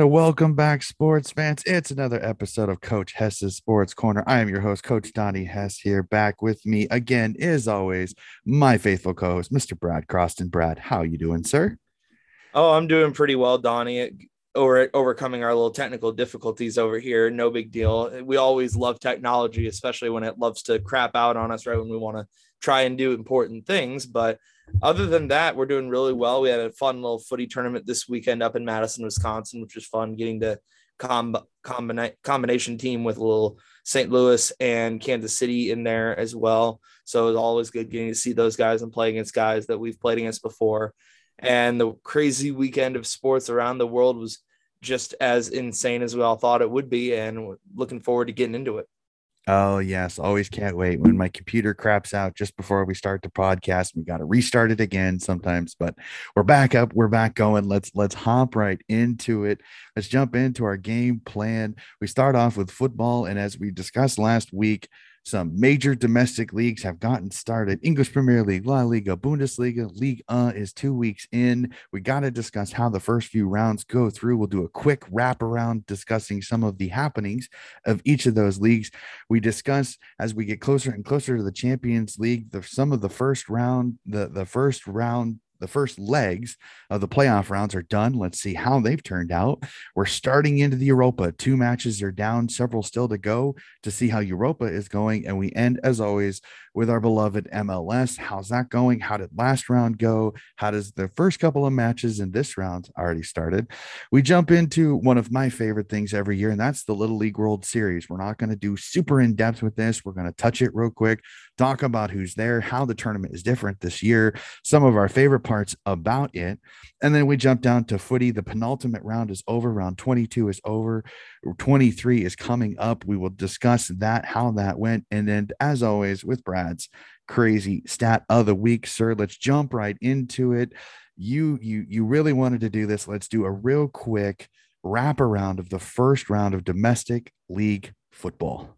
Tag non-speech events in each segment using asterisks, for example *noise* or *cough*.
And welcome back, sports fans. It's another episode of Coach Hess's Sports Corner. I am your host, Coach Donnie Hess, here back with me again, as always, my faithful co-host, Mr. Brad Croston. Brad, how you doing, sir? Oh, I'm doing pretty well, Donnie. Over overcoming our little technical difficulties over here, no big deal. We always love technology, especially when it loves to crap out on us right when we want to try and do important things. But other than that, we're doing really well. We had a fun little footy tournament this weekend up in Madison, Wisconsin, which was fun getting to com- combina- combination team with a little St. Louis and Kansas City in there as well. So it was always good getting to see those guys and play against guys that we've played against before. And the crazy weekend of sports around the world was just as insane as we all thought it would be. And looking forward to getting into it. Oh, yes. Always can't wait when my computer craps out just before we start the podcast. We got to restart it again sometimes, but we're back up. We're back going. Let's let's hop right into it. Let's jump into our game plan. We start off with football and as we discussed last week, some major domestic leagues have gotten started. English Premier League, La Liga, Bundesliga, League uh, is two weeks in. We got to discuss how the first few rounds go through. We'll do a quick wrap around discussing some of the happenings of each of those leagues. We discuss as we get closer and closer to the Champions League, the, some of the first round, the, the first round the first legs of the playoff rounds are done. Let's see how they've turned out. We're starting into the Europa. Two matches are down, several still to go to see how Europa is going. And we end, as always, with our beloved MLS. How's that going? How did last round go? How does the first couple of matches in this round already started? We jump into one of my favorite things every year, and that's the Little League World Series. We're not going to do super in depth with this. We're going to touch it real quick, talk about who's there, how the tournament is different this year, some of our favorite parts about it. And then we jump down to footy. The penultimate round is over. Round 22 is over. 23 is coming up. We will discuss that, how that went. And then, as always, with Brad's crazy stat of the week, sir, let's jump right into it. You, you, you really wanted to do this. Let's do a real quick wrap around of the first round of domestic league football.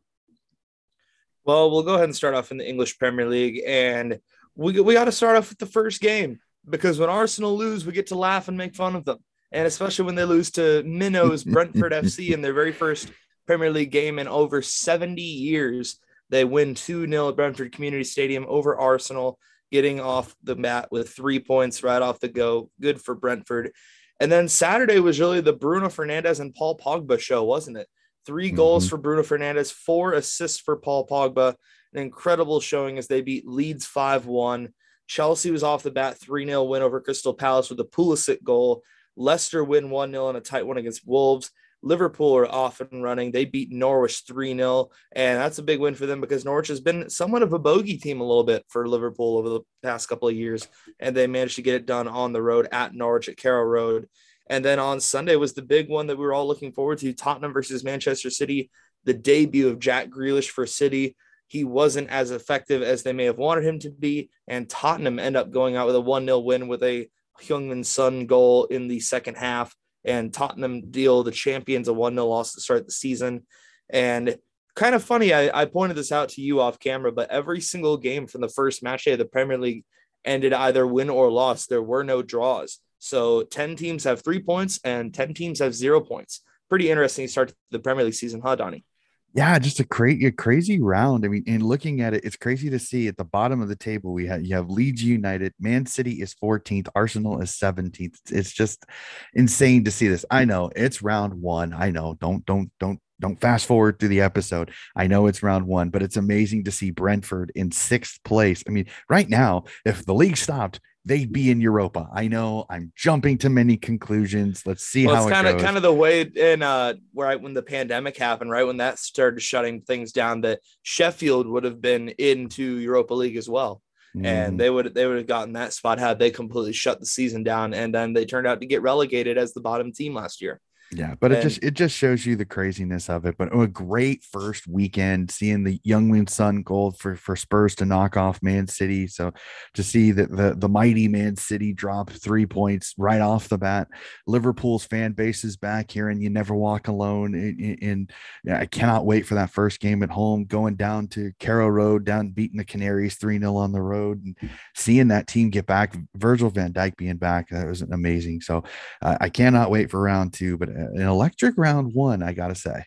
Well, we'll go ahead and start off in the English Premier League. And we, we got to start off with the first game because when Arsenal lose, we get to laugh and make fun of them. And especially when they lose to Minnows *laughs* Brentford FC in their very first Premier League game in over 70 years. They win 2 0 at Brentford Community Stadium over Arsenal, getting off the mat with three points right off the go. Good for Brentford. And then Saturday was really the Bruno Fernandes and Paul Pogba show, wasn't it? 3 mm-hmm. goals for Bruno Fernandes, four assists for Paul Pogba. An incredible showing as they beat Leeds 5 1. Chelsea was off the bat 3 0 win over Crystal Palace with a Pulisic goal. Leicester win 1 0 in a tight one against Wolves. Liverpool are off and running. They beat Norwich 3 0. And that's a big win for them because Norwich has been somewhat of a bogey team a little bit for Liverpool over the past couple of years. And they managed to get it done on the road at Norwich at Carrow Road. And then on Sunday was the big one that we were all looking forward to Tottenham versus Manchester City, the debut of Jack Grealish for City. He wasn't as effective as they may have wanted him to be. And Tottenham end up going out with a 1 0 win with a Heung-min Son goal in the second half. And Tottenham deal the champions a 1 0 loss to start the season. And kind of funny, I, I pointed this out to you off camera, but every single game from the first match day of the Premier League ended either win or loss. There were no draws. So 10 teams have three points and 10 teams have zero points. Pretty interesting start to the Premier League season, huh, Donnie? Yeah, just a, cra- a crazy round. I mean, in looking at it, it's crazy to see at the bottom of the table we have you have Leeds United, Man City is 14th, Arsenal is 17th. It's just insane to see this. I know it's round one. I know. Don't don't don't don't fast forward through the episode. I know it's round one, but it's amazing to see Brentford in sixth place. I mean, right now, if the league stopped, they'd be in Europa. I know I'm jumping to many conclusions. Let's see well, how it's kind of kind of the way in uh right when the pandemic happened, right when that started shutting things down, that Sheffield would have been into Europa League as well. Mm. And they would they would have gotten that spot had they completely shut the season down, and then they turned out to get relegated as the bottom team last year. Yeah, but and, it just it just shows you the craziness of it. But a great first weekend seeing the Heung-min Son goal for for Spurs to knock off Man City. So to see that the the mighty Man City drop three points right off the bat. Liverpool's fan base is back here, and you never walk alone. And I cannot wait for that first game at home, going down to Carrow Road, down beating the Canaries three 0 on the road, and seeing that team get back. Virgil Van Dijk being back, that was amazing. So uh, I cannot wait for round two, but an electric round one, I gotta say.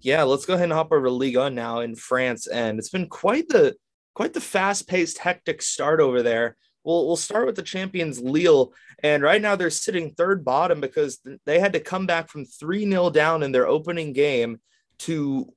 Yeah, let's go ahead and hop over to 1 now in France, and it's been quite the quite the fast-paced, hectic start over there. We'll we'll start with the champions Lille, and right now they're sitting third bottom because they had to come back from three 0 down in their opening game to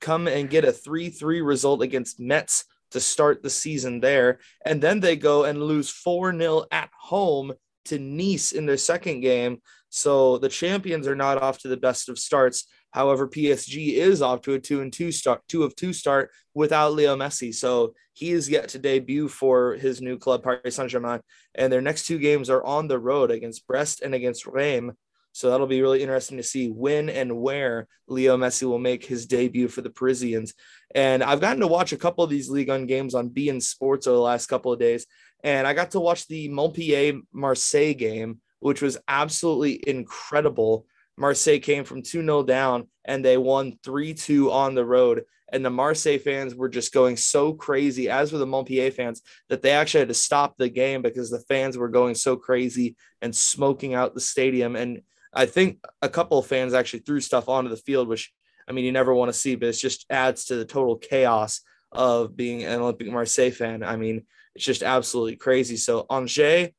come and get a three three result against Metz to start the season there, and then they go and lose four 0 at home to Nice in their second game. So the champions are not off to the best of starts. However, PSG is off to a two and two start, two of two start without Leo Messi. So he is yet to debut for his new club, Paris Saint Germain. And their next two games are on the road against Brest and against Reims. So that'll be really interesting to see when and where Leo Messi will make his debut for the Parisians. And I've gotten to watch a couple of these Ligue 1 games on beIN Sports over the last couple of days. And I got to watch the Montpellier Marseille game, which was absolutely incredible. Marseille came from 2 0 down and they won 3 2 on the road. And the Marseille fans were just going so crazy, as were the Montpellier fans, that they actually had to stop the game because the fans were going so crazy and smoking out the stadium. And I think a couple of fans actually threw stuff onto the field, which I mean, you never want to see, but it just adds to the total chaos of being an Olympique Marseille fan. I mean, it's just absolutely crazy. So Angers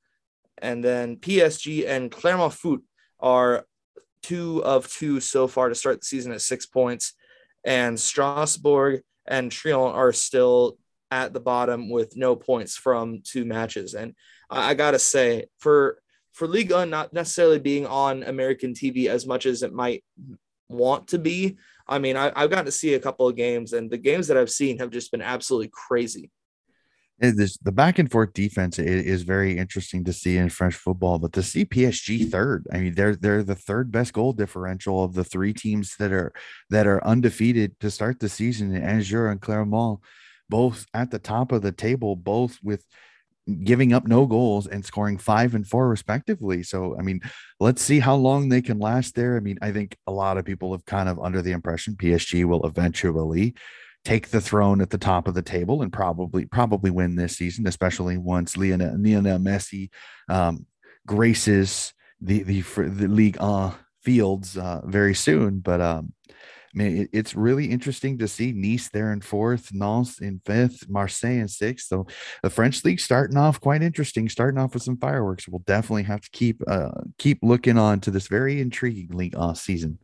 and then PSG and Clermont Foot are two of two so far to start the season at six points. And Strasbourg and Trion are still at the bottom with no points from two matches. And I, I gotta say, for for Ligue 1 not necessarily being on American TV as much as it might want to be, I mean, I, have gotten to see a couple of games, and the games that I've seen have just been absolutely crazy. The back and forth defense is, very interesting to see in French football, but to see PSG third, I mean, they're they're the third best goal differential of the three teams that are that are undefeated to start the season. In Angers and Clermont, both at the top of the table, both with giving up no goals and scoring five and four respectively. So, I mean, let's see how long they can last there. I mean, I think a lot of people have kind of under the impression PSG will eventually take the throne at the top of the table and probably probably win this season, especially once Lionel, Lionel Messi um, graces the the the league uh, fields uh, very soon. But um, I mean, it, it's really interesting to see Nice there in fourth, Nantes in fifth, Marseille in sixth. So the French league starting off quite interesting, starting off with some fireworks. We'll definitely have to keep uh, keep looking on to this very intriguing league uh, season.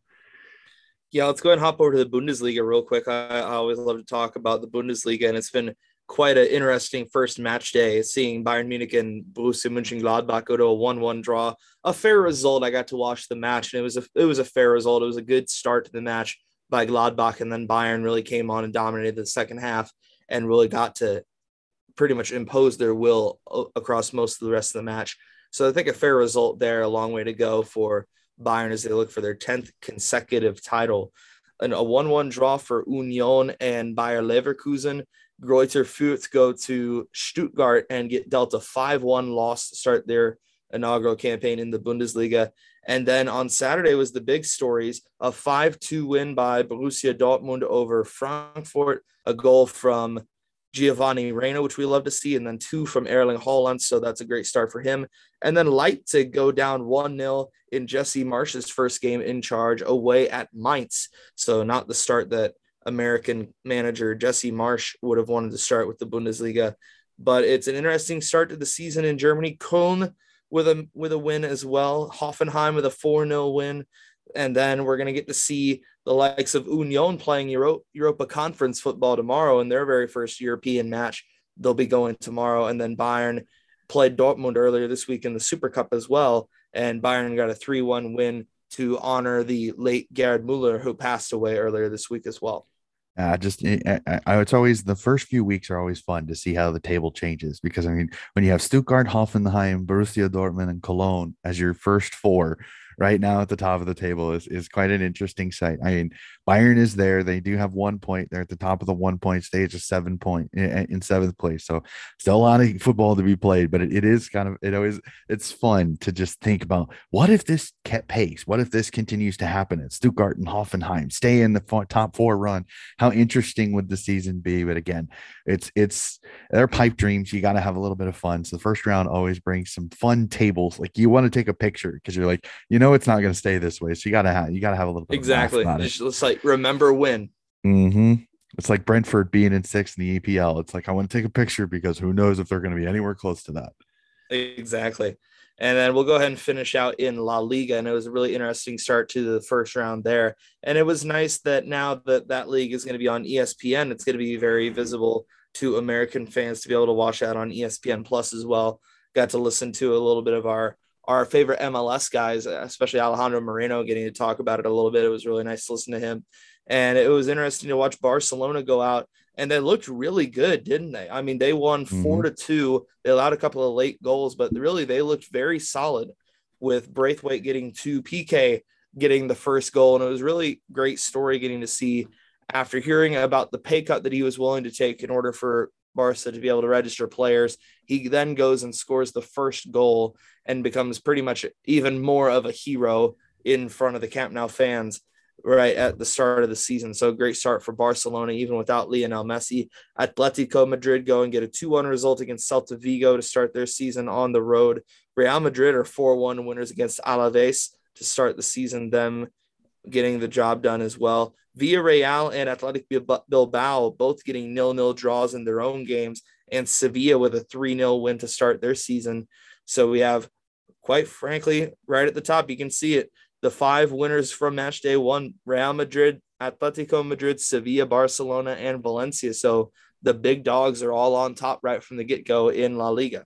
Yeah, let's go ahead and hop over to the Bundesliga real quick. I, I always love to talk about the Bundesliga, and it's been quite an interesting first match day, seeing Bayern Munich and Borussia Mönchengladbach go to a one-one draw. A fair result. I got to watch the match, and it was a it was a fair result. It was a good start to the match by Gladbach, and then Bayern really came on and dominated the second half, and really got to pretty much impose their will across most of the rest of the match. So I think a fair result there. A long way to go for Bayern as they look for their 10th consecutive title. And a 1 1 draw for Union and Bayer Leverkusen. Greuther Fürth go to Stuttgart and get dealt a 5 1 loss to start their inaugural campaign in the Bundesliga. And then on Saturday was the big stories a 5 2 win by Borussia Dortmund over Frankfurt, a goal from Giovanni Reyna, which we love to see, and then two from Erling Haaland. So that's a great start for him. And then Leipzig go down 1 0 in Jesse Marsh's first game in charge away at Mainz. So not the start that American manager Jesse Marsh would have wanted to start with the Bundesliga. But it's an interesting start to the season in Germany. Köln with a with a win as well. Hoffenheim with a 4-0 win. And then we're going to get to see the likes of Union playing Euro- Europa Conference football tomorrow in their very first European match. They'll be going tomorrow. And then Bayern played Dortmund earlier this week in the Super Cup as well. And Bayern got a 3 1 win to honor the late Gerd Muller, who passed away earlier this week as well. Uh, just I, eh, I, eh, eh, it's always the first few weeks are always fun to see how the table changes because I mean when you have Stuttgart, Hoffenheim, Borussia Dortmund, and Cologne as your first four, right now at the top of the table is, is quite an interesting sight. I mean, Bayern is there. They do have one point. They're at the top of the one point stage, a seven point in, in seventh place. So still a lot of football to be played, but it, it is kind of, it always, it's fun to just think about what if this kept pace? What if this continues to happen at Stuttgart and Hoffenheim, stay in the top four run? How interesting would the season be? But again, it's, it's, they're pipe dreams. You got to have a little bit of fun. So the first round always brings some fun tables. Like you want to take a picture because you're like, you know, know it's not going to stay this way. So you gotta have you gotta have a little bit exactly. Just, just like remember when. Mm-hmm. It's like Brentford being in six in the EPL. It's like I want to take a picture because who knows if they're going to be anywhere close to that. Exactly. And then we'll go ahead and finish out in La Liga. And it was a really interesting start to the first round there. And it was nice that now that that league is going to be on ESPN, it's going to be very visible to American fans to be able to watch that on ESPN Plus as well. Got to listen to a little bit of our our favorite MLS guys, especially Alejandro Moreno, getting to talk about it a little bit. It was really nice to listen to him. And it was interesting to watch Barcelona go out and they looked really good, didn't they? I mean, they won mm-hmm. 4 to 2. They allowed a couple of late goals, but really they looked very solid with Braithwaite getting two PK getting the first goal. And it was really great story getting to see after hearing about the pay cut that he was willing to take in order for Barca to be able to register players. He then goes and scores the first goal and becomes pretty much even more of a hero in front of the Camp Nou fans right at the start of the season. So great start for Barcelona, even without Lionel Messi. Atletico Madrid go and get a 2 1 result against Celta Vigo to start their season on the road. Real Madrid are 4 1 winners against Alaves to start the season, them getting the job done as well. Villarreal and Athletic Bilbao both getting nil nil draws in their own games, and Sevilla with a 3 0 win to start their season. So we have, quite frankly, right at the top, you can see it the five winners from match day one Real Madrid, Atletico Madrid, Sevilla, Barcelona, and Valencia. So the big dogs are all on top right from the get go in La Liga.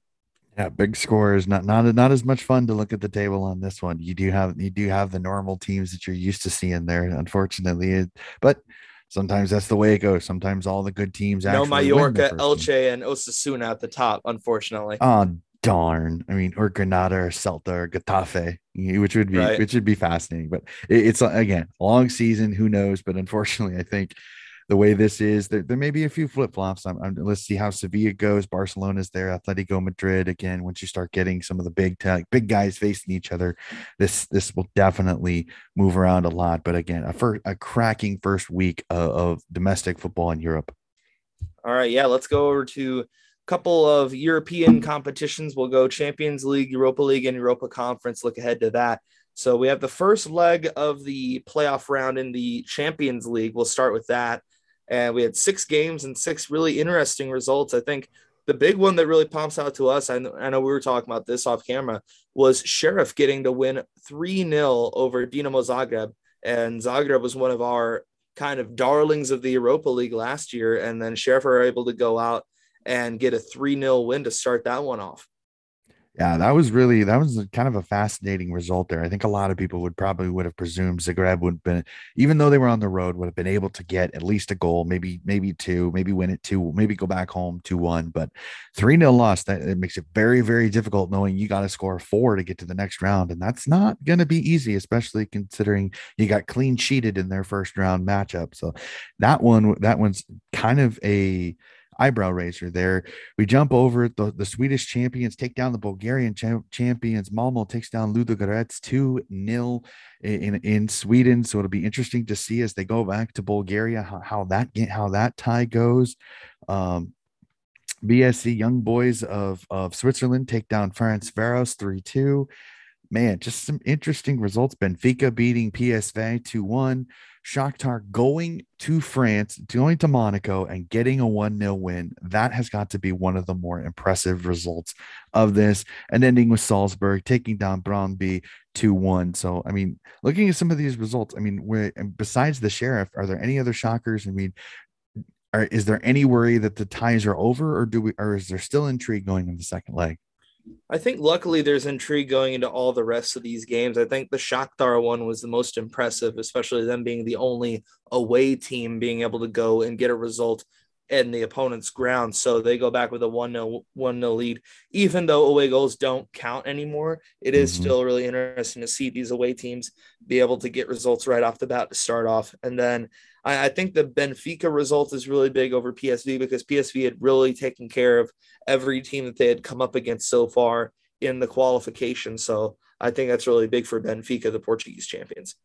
Yeah, big scores. Not not not as much fun to look at the table on this one. You do have you do have the normal teams that you're used to seeing there. Unfortunately, but sometimes that's the way it goes. Sometimes all the good teams. No Mallorca, Elche, and Osasuna at the top. Unfortunately. Oh darn. I mean, or Granada or Celta or Getafe, which would be right. which would be fascinating. But it, it's again a long season. Who knows? But unfortunately, I think the way this is, there, there may be a few flip flops. let's see how Sevilla goes. Barcelona's there. Atletico Madrid again. Once you start getting some of the big tech, big guys facing each other, this this will definitely move around a lot. But again, a first a cracking first week of, of domestic football in Europe. All right, yeah, let's go over to a couple of European competitions. We'll go Champions League, Europa League, and Europa Conference. Look ahead to that. So we have the first leg of the playoff round in the Champions League. We'll start with that. And we had six games and six really interesting results. I think the big one that really pops out to us, I know, I know we were talking about this off camera, was Sheriff getting to win 3 0 over Dinamo Zagreb. And Zagreb was one of our kind of darlings of the Europa League last year. And then Sheriff are able to go out and get a 3 0 win to start that one off. Yeah, that was really that was kind of a fascinating result there. I think a lot of people would probably would have presumed Zagreb would have been, even though they were on the road, would have been able to get at least a goal, maybe maybe two, maybe win it two, maybe go back home two one. But three 0 loss that it makes it very very difficult knowing you got to score four to get to the next round, and that's not going to be easy, especially considering you got clean cheated in their first round matchup. So that one that one's kind of a eyebrow raiser there. We jump over the, the Swedish champions, take down the Bulgarian cha- champions. Malmo takes down Ludogorets 2 0 in, in Sweden. So it'll be interesting to see as they go back to Bulgaria how, how that how that tie goes. Um, BSC Young Boys of, of Switzerland take down Ferencváros 3 2 man, just some interesting results. Benfica beating PSV 2 1. Shakhtar going to France, going to Monaco, and getting a 1 0 win. That has got to be one of the more impressive results of this. And ending with Salzburg taking down Brøndby 2 1. So, I mean, looking at some of these results, I mean, besides the Sheriff, are there any other shockers? I mean, are, is there any worry that the ties are over, or do we, or is there still intrigue going in the second leg? I think luckily there's intrigue going into all the rest of these games. I think the Shakhtar one was the most impressive, especially them being the only away team being able to go and get a result in the opponent's ground. So they go back with a 1 0 1 0 lead. Even though away goals don't count anymore, it is mm-hmm. still really interesting to see these away teams be able to get results right off the bat to start off. And then I, I think the Benfica result is really big over PSV because PSV had really taken care of every team that they had come up against so far in the qualification. So I think that's really big for Benfica, the Portuguese champions.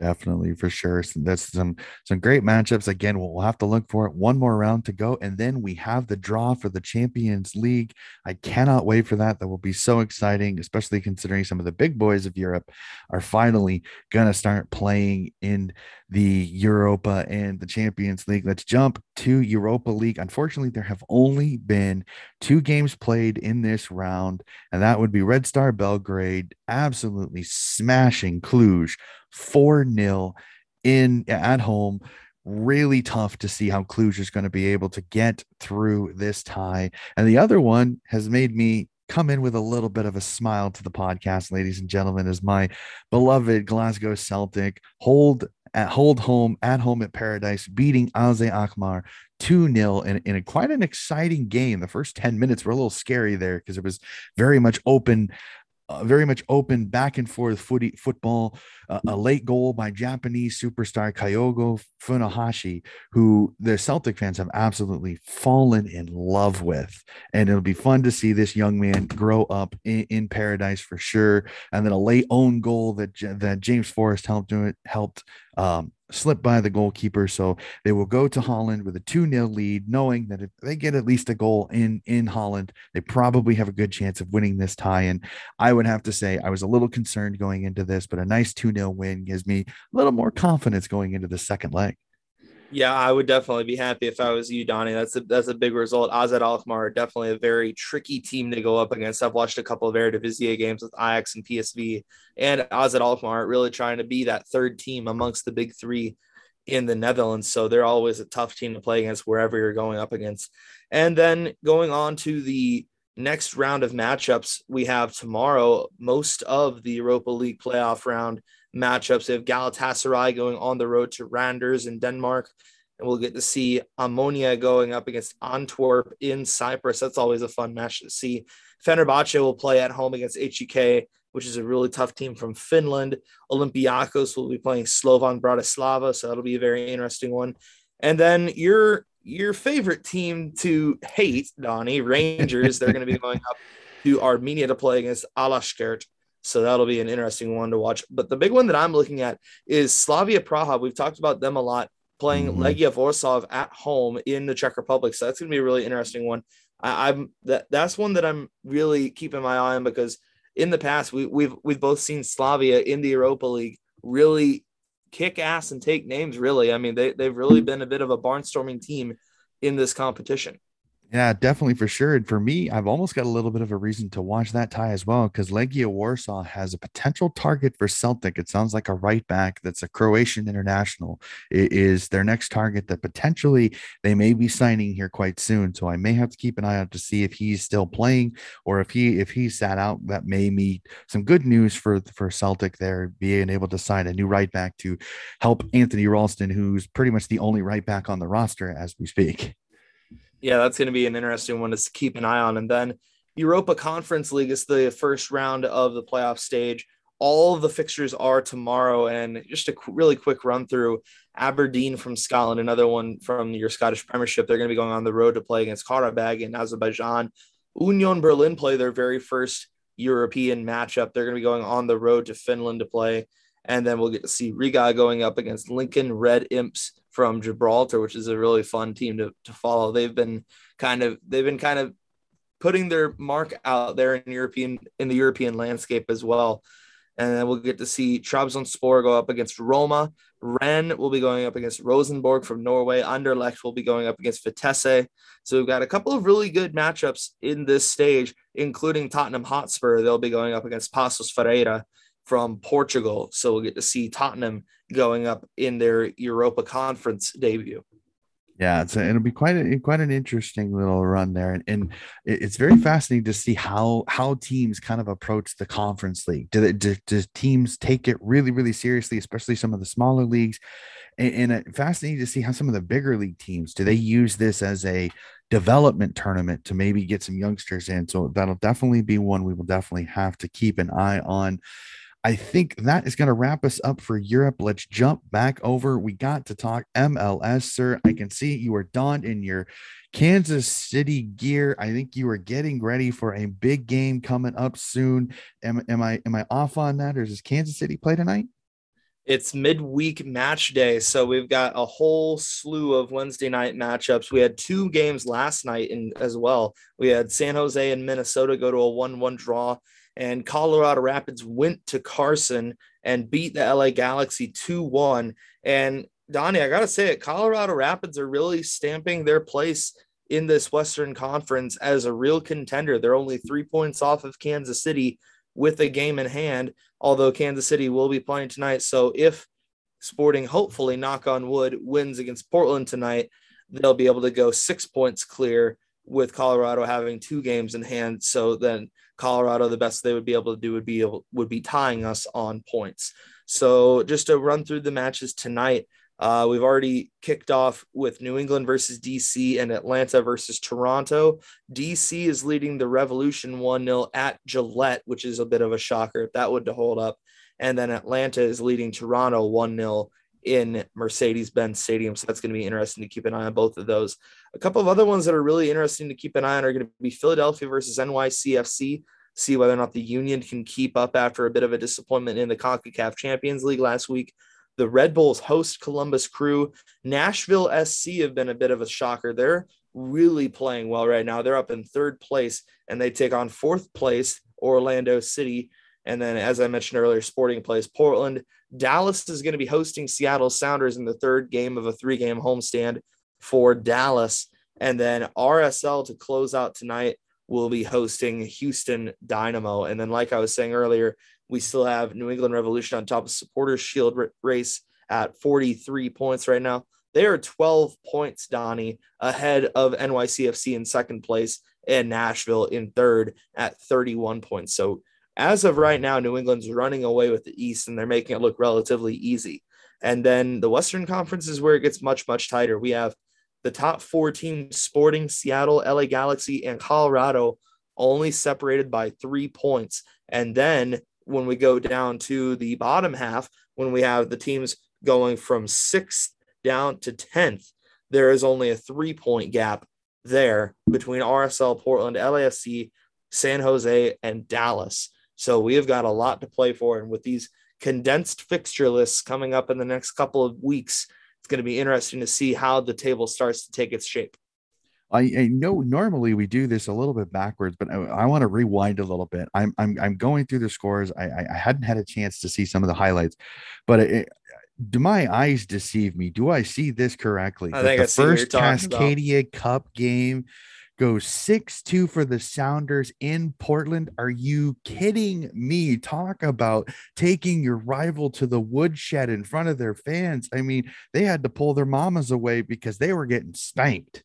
Definitely for sure. So that's some some great matchups. Again, we'll, we'll have to look for it. One more round to go, and then we have the draw for the Champions League. I cannot wait for that. That will be so exciting, especially considering some of the big boys of Europe are finally gonna start playing in the Europa and the Champions League. Let's jump to Europa League. Unfortunately, there have only been two games played in this round, and that would be Red Star Belgrade absolutely smashing Cluj 4 0 in at home. Really tough to see how Cluj is going to be able to get through this tie. And the other one has made me come in with a little bit of a smile to the podcast, ladies and gentlemen, as my beloved Glasgow Celtic hold at hold home at home at Paradise, beating AZ Alkmaar 2 0 in, in a, quite an exciting game. The first 10 minutes were a little scary there because it was very much open uh, very much open back and forth footy, football. Uh, a late goal by Japanese superstar Kyogo Furuhashi, who the Celtic fans have absolutely fallen in love with. And it'll be fun to see this young man grow up in, in paradise for sure. And then a late own goal that that James Forrest helped do it helped um, slip by the goalkeeper. So they will go to Holland with a 2 0 lead, knowing that if they get at least a goal in, in Holland, they probably have a good chance of winning this tie. And I would have to say, I was a little concerned going into this, but a nice 2 0 win gives me a little more confidence going into the second leg. Yeah, I would definitely be happy if I was you, Donnie. That's a that's a big result. AZ Alkmaar definitely a very tricky team to go up against. I've watched a couple of Eredivisie games with Ajax and PSV, and AZ Alkmaar really trying to be that third team amongst the big three in the Netherlands. So they're always a tough team to play against wherever you're going up against. And then going on to the next round of matchups we have tomorrow, most of the Europa League playoff round matchups. We have Galatasaray going on the road to Randers in Denmark. And we'll get to see Omonia going up against Antwerp in Cyprus. That's always a fun match to see. Fenerbahce will play at home against HJK, which is a really tough team from Finland. Olympiacos will be playing Slovan Bratislava, so that'll be a very interesting one. And then your your favorite team to hate, Donnie, Rangers, they're going to be *laughs* going up to Armenia to play against Alashkert. So that'll be an interesting one to watch. But the big one that I'm looking at is Slavia Praha. We've talked about them a lot, playing mm-hmm. Legia Warsaw at home in the Czech Republic. So that's going to be a really interesting one. I, am that that's one that I'm really keeping my eye on because in the past we, we've we've both seen Slavia in the Europa League really kick ass and take names. Really, I mean they they've really been a bit of a barnstorming team in this competition. Yeah, definitely for sure. And for me, I've almost got a little bit of a reason to watch that tie as well because Legia Warsaw has a potential target for Celtic. It sounds like a right back that's a Croatian international it is their next target that potentially they may be signing here quite soon. So I may have to keep an eye out to see if he's still playing or if he if he sat out. That may meet some good news for for Celtic there being able to sign a new right back to help Anthony Ralston, who's pretty much the only right back on the roster as we speak yeah, that's going to be an interesting one to keep an eye on. And then Europa Conference League is the first round of the playoff stage. All the fixtures are tomorrow. And just a really quick run through Aberdeen from Scotland, another one from your Scottish Premiership. They're going to be going on the road to play against Qarabag in Azerbaijan. Union Berlin play their very first European matchup. They're going to be going on the road to Finland to play. And then we'll get to see Riga going up against Lincoln Red Imps from Gibraltar, which is a really fun team to, to follow. They've been kind of they've been kind of putting their mark out there in European in the European landscape as well. And then we'll get to see Trabzonspor go up against Roma. Rennes will be going up against Rosenborg from Norway. Anderlecht will be going up against Vitesse. So we've got a couple of really good matchups in this stage, including Tottenham Hotspur. They'll be going up against Paços Ferreira from Portugal. So we'll get to see Tottenham going up in their Europa Conference debut. Yeah, it's a, it'll be quite a, quite an interesting little run there, and, and it's very fascinating to see how how teams kind of approach the conference league. Do, do, do teams take it really really seriously, especially some of the smaller leagues? And, and fascinating to see how some of the bigger league teams do they use this as a development tournament to maybe get some youngsters in. So that'll definitely be one we will definitely have to keep an eye on. I think that is going to wrap us up for Europe. Let's jump back over. We got to talk MLS, sir. I can see you are donned in your Kansas City gear. I think you are getting ready for a big game coming up soon. Am, am I am I off on that, or does Kansas City play tonight? it's midweek match day. So we've got a whole slew of Wednesday night matchups. We had two games last night in, as well. We had San Jose and Minnesota go to a 1 1 draw, and Colorado Rapids went to Carson and beat the LA Galaxy 2 1. And Donnie, I got to say it, Colorado Rapids are really stamping their place in this Western Conference as a real contender. They're only three points off of Kansas City with a game in hand, although Kansas City will be playing tonight. So if Sporting, hopefully, knock on wood, wins against Portland tonight, they'll be able to go six points clear with Colorado having two games in hand. So then Colorado, the best they would be able to do would be able, would be tying us on points. So just to run through the matches tonight, uh, we've already kicked off with New England versus DC and Atlanta versus Toronto. DC is leading the Revolution 1 0 at Gillette, which is a bit of a shocker if that would to hold up. And then Atlanta is leading Toronto 1 0 in Mercedes Benz Stadium. So that's going to be interesting to keep an eye on both of those. A couple of other ones that are really interesting to keep an eye on are going to be Philadelphia versus NYCFC. See whether or not the Union can keep up after a bit of a disappointment in the CONCACAF Champions League last week. The Red Bulls host Columbus Crew. Nashville SC have been a bit of a shocker. They're really playing well right now. They're up in third place and they take on fourth place Orlando City. And then, as I mentioned earlier, Sporting plays Portland. Dallas is going to be hosting Seattle Sounders in the third game of a three game homestand for Dallas. And then RSL to close out tonight will be hosting Houston Dynamo. And then, like I was saying earlier, we still have New England Revolution on top of Supporters Shield race at 43 points right now. They are 12 points, Donnie, ahead of NYCFC in second place and Nashville in third at 31 points. So as of right now, New England's running away with the East and they're making it look relatively easy. And then the Western Conference is where it gets much, much tighter. We have the top four teams Sporting, Seattle, LA Galaxy, and Colorado only separated by three points. And then when we go down to the bottom half, when we have the teams going from sixth down to 10th, there is only a three point gap there between RSL, Portland, LAFC, San Jose, and Dallas. So we have got a lot to play for. And with these condensed fixture lists coming up in the next couple of weeks, it's going to be interesting to see how the table starts to take its shape. I, I, know normally we do this a little bit backwards, but I, I want to rewind a little bit. I'm, I'm I'm going through the scores. I, I hadn't had a chance to see some of the highlights, but it, do my eyes deceive me? Do I see this correctly? I think the I first Cascadia Cup game goes 6-2 for the Sounders in Portland. Are you kidding me? Talk about taking your rival to the woodshed in front of their fans. I mean, they had to pull their mamas away because they were getting spanked.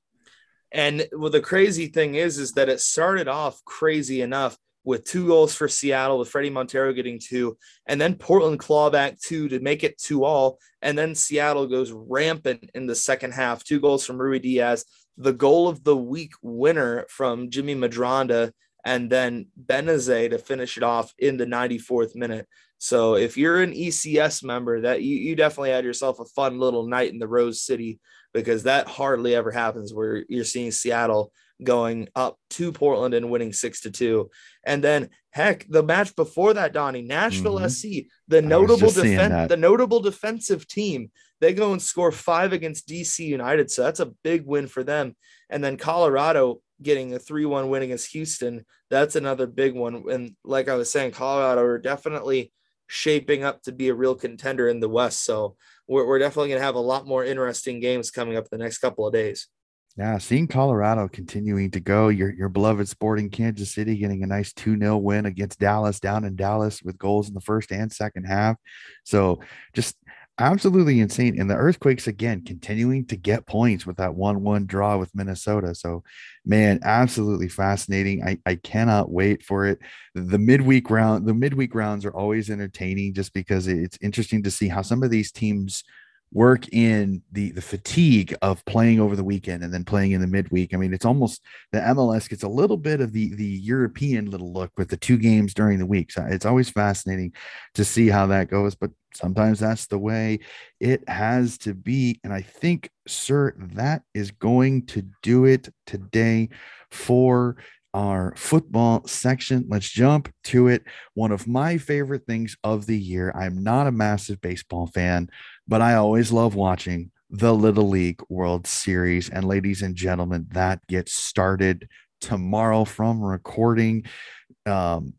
And well, the crazy thing is, is that it started off crazy enough with two goals for Seattle, with Fredy Montero getting two, and then Portland clawback two to make it two all. And then Seattle goes rampant in the second half. Two goals from Ruidíaz, the goal of the week winner from Jimmy Medranda, and then Benezet to finish it off in the 94th minute. So if you're an ECS member, that you, you definitely had yourself a fun little night in the Rose City because that hardly ever happens where you're seeing Seattle going up to Portland and winning six to two. And then heck, the match before that, Donnie, Nashville mm-hmm. SC, the notable defense, the notable defensive team, they go and score five against DC United. So that's a big win for them. And then Colorado getting a 3-1 win against Houston. That's another big one. And like I was saying, Colorado are definitely shaping up to be a real contender in the West. So we're, we're definitely going to have a lot more interesting games coming up the next couple of days. Yeah, seeing Colorado continuing to go, your your beloved Sporting Kansas City getting a nice 2-0 win against Dallas down in Dallas with goals in the first and second half. So just absolutely insane. And the Earthquakes again continuing to get points with that 1 1 draw with Minnesota. So, man, absolutely fascinating. I, I cannot wait for it. The midweek round, the midweek rounds are always entertaining just because it's interesting to see how some of these teams work in the the fatigue of playing over the weekend and then playing in the midweek. I mean, it's almost the MLS gets a little bit of the the European little look with the two games during the week. So it's always fascinating to see how that goes. But sometimes that's the way it has to be. And I think, sir, that is going to do it today for our football section. Let's jump to it. One of my favorite things of the year. I'm not a massive baseball fan, but I always love watching the Little League World Series. And ladies and gentlemen, that gets started tomorrow from recording. Um,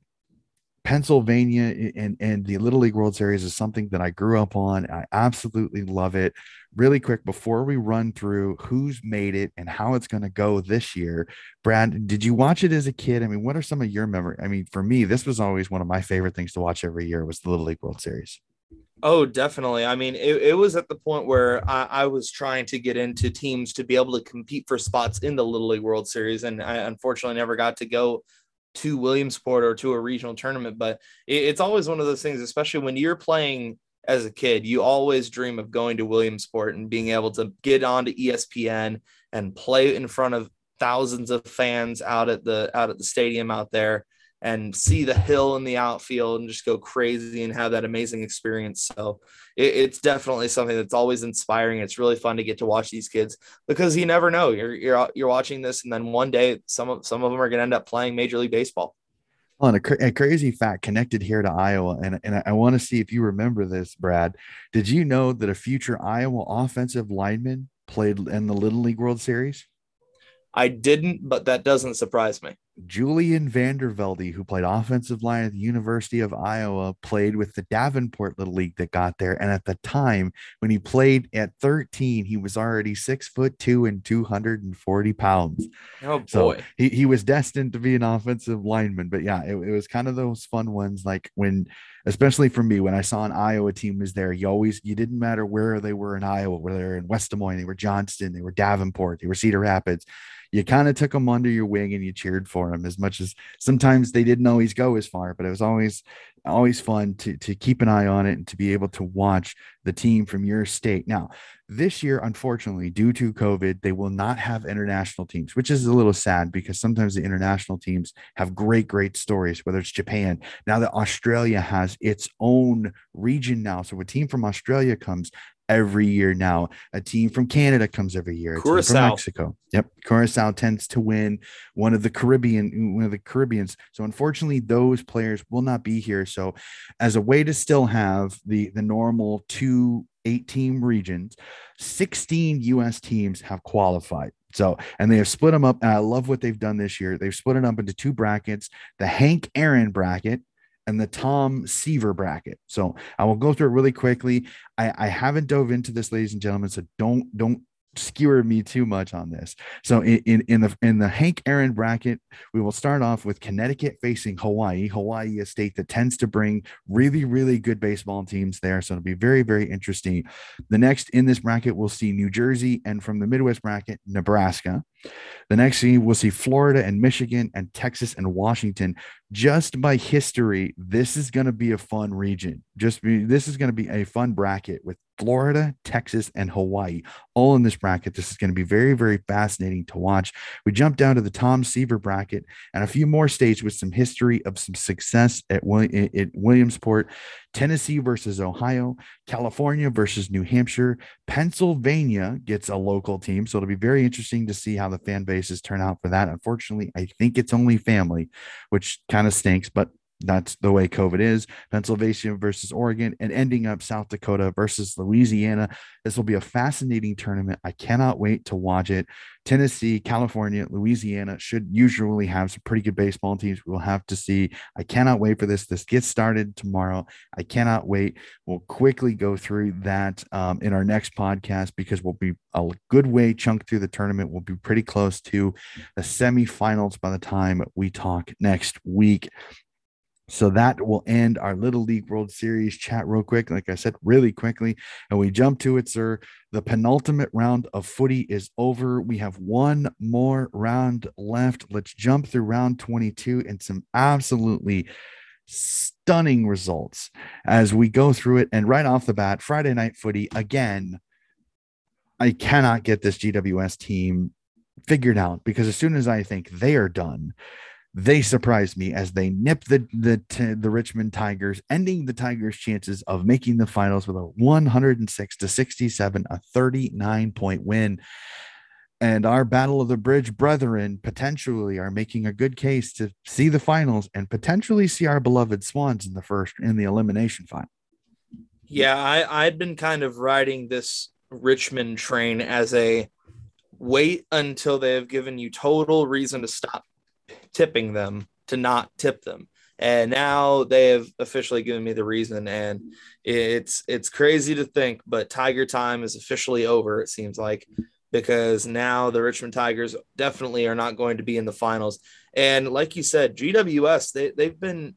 Pennsylvania and, and the Little League World Series is something that I grew up on. I absolutely love it. Really quick, before we run through who's made it and how it's going to go this year, Brad, did you watch it as a kid? I mean, what are some of your memories? I mean, for me, this was always one of my favorite things to watch every year was the Little League World Series. Oh, definitely. I mean, it, it was at the point where I, I, was trying to get into teams to be able to compete for spots in the Little League World Series. And I unfortunately never got to go to Williamsport or to a regional tournament. But it, it's always one of those things, especially when you're playing as a kid, you always dream of going to Williamsport and being able to get onto ESPN and play in front of thousands of fans out at the out at the stadium out there and see the hill in the outfield and just go crazy and have that amazing experience. So it, it's definitely something that's always inspiring. It's really fun to get to watch these kids because you never know. You're you're you're watching this, and then one day some of some of them are going to end up playing Major League Baseball. On a, a, crazy fact connected here to Iowa, and, and I want to see if you remember this, Brad. Did you know that a future Iowa offensive lineman played in the Little League World Series? I didn't, but that doesn't surprise me. Julian Vandervelde, who played offensive line at the University of Iowa, played with the Davenport Little League that got there. And at the time when he played at 13, he was already six foot two and 240 pounds. Oh boy. So he, he was destined to be an offensive lineman. But yeah, it, it was kind of those fun ones like when especially for me when I saw an Iowa team was there, you always you didn't matter where they were in Iowa, whether they were in West Des Moines, they were Johnston, they were Davenport, they were Cedar Rapids you kind of took them under your wing and you cheered for them as much as sometimes they didn't always go as far, but it was always always fun to to keep an eye on it and to be able to watch the team from your state. Now, this year, unfortunately, due to COVID, they will not have international teams, which is a little sad because sometimes the international teams have great, great stories, whether it's Japan. Now that Australia has its own region now. So a team from Australia comes, every year now. A team from Canada comes every year. Curacao. from Mexico. Yep. Curacao tends to win one of the Caribbean, one of the Caribbeans. So unfortunately, those players will not be here. So as a way to still have the the normal two eight team regions, 16 US teams have qualified. So, and they have split them up. And I love what they've done this year. They've split it up into two brackets the Hank Aaron bracket and the Tom Seaver bracket. So I will go through it really quickly. I, I haven't dove into this, ladies and gentlemen. So don't don't skewer me too much on this. So in, in, the in the Hank Aaron bracket, we will start off with Connecticut facing Hawaii. Hawaii, a state that tends to bring really really good baseball teams there, so it'll be very very interesting. The next in this bracket, we'll see New Jersey, and from the Midwest bracket, Nebraska. The next scene, we'll see Florida and Michigan and Texas and Washington. Just by history, this is going to be a fun region. Just be, this is going to be a fun bracket with Florida, Texas, and Hawaii all in this bracket. This is going to be very, very fascinating to watch. We jump down to the Tom Seaver bracket and a few more states with some history of some success at, at Williamsport. Tennessee versus Ohio, California versus New Hampshire, Pennsylvania gets a local team. So it'll be very interesting to see how the fan bases turn out for that. Unfortunately, I think it's only family, which kind of stinks, but that's the way COVID is. Pennsylvania versus Oregon and ending up South Dakota versus Louisiana. This will be a fascinating tournament. I cannot wait to watch it. Tennessee, California, Louisiana should usually have some pretty good baseball teams. We'll have to see. I cannot wait for this. This gets started tomorrow. I cannot wait. We'll quickly go through that um, in our next podcast because we'll be a good way chunk through the tournament. We'll be pretty close to the semifinals by the time we talk next week. So that will end our Little League World Series chat real quick. Like I said, really quickly. And we jump to it, sir. The penultimate round of footy is over. We have one more round left. Let's jump through round 22 and some absolutely stunning results as we go through it. And right off the bat, Friday night footy again. I cannot get this GWS team figured out because as soon as I think they are done, they surprised me as they nipped the the the Richmond Tigers, ending the Tigers' chances of making the finals with a 106 to 67, a 39 point win. and our battle of the bridge brethren potentially are making a good case to see the finals and potentially see our beloved swans in the first in the elimination final yeah i i'd been kind of riding this richmond train as a wait until they have given you total reason to stop tipping them to not tip them. And now they have officially given me the reason and it's it's crazy to think but tiger time is officially over it seems like because now the richmond tigers definitely are not going to be in the finals. And like you said gws they, they've been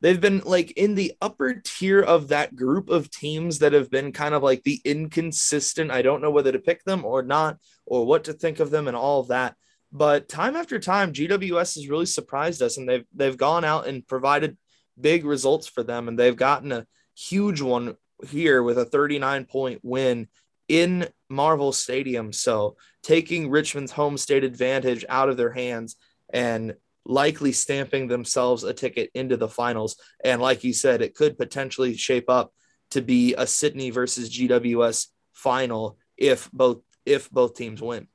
they've been like in the upper tier of that group of teams that have been kind of like the inconsistent i don't know whether to pick them or not or what to think of them and all of that but time after time, GWS has really surprised us, and they've they've gone out and provided big results for them, and they've gotten a huge one here with a 39 point win in Marvel Stadium. So taking Richmond's home state advantage out of their hands and likely stamping themselves a ticket into the finals. And like you said, it could potentially shape up to be a Sydney versus GWS final if both if both teams win.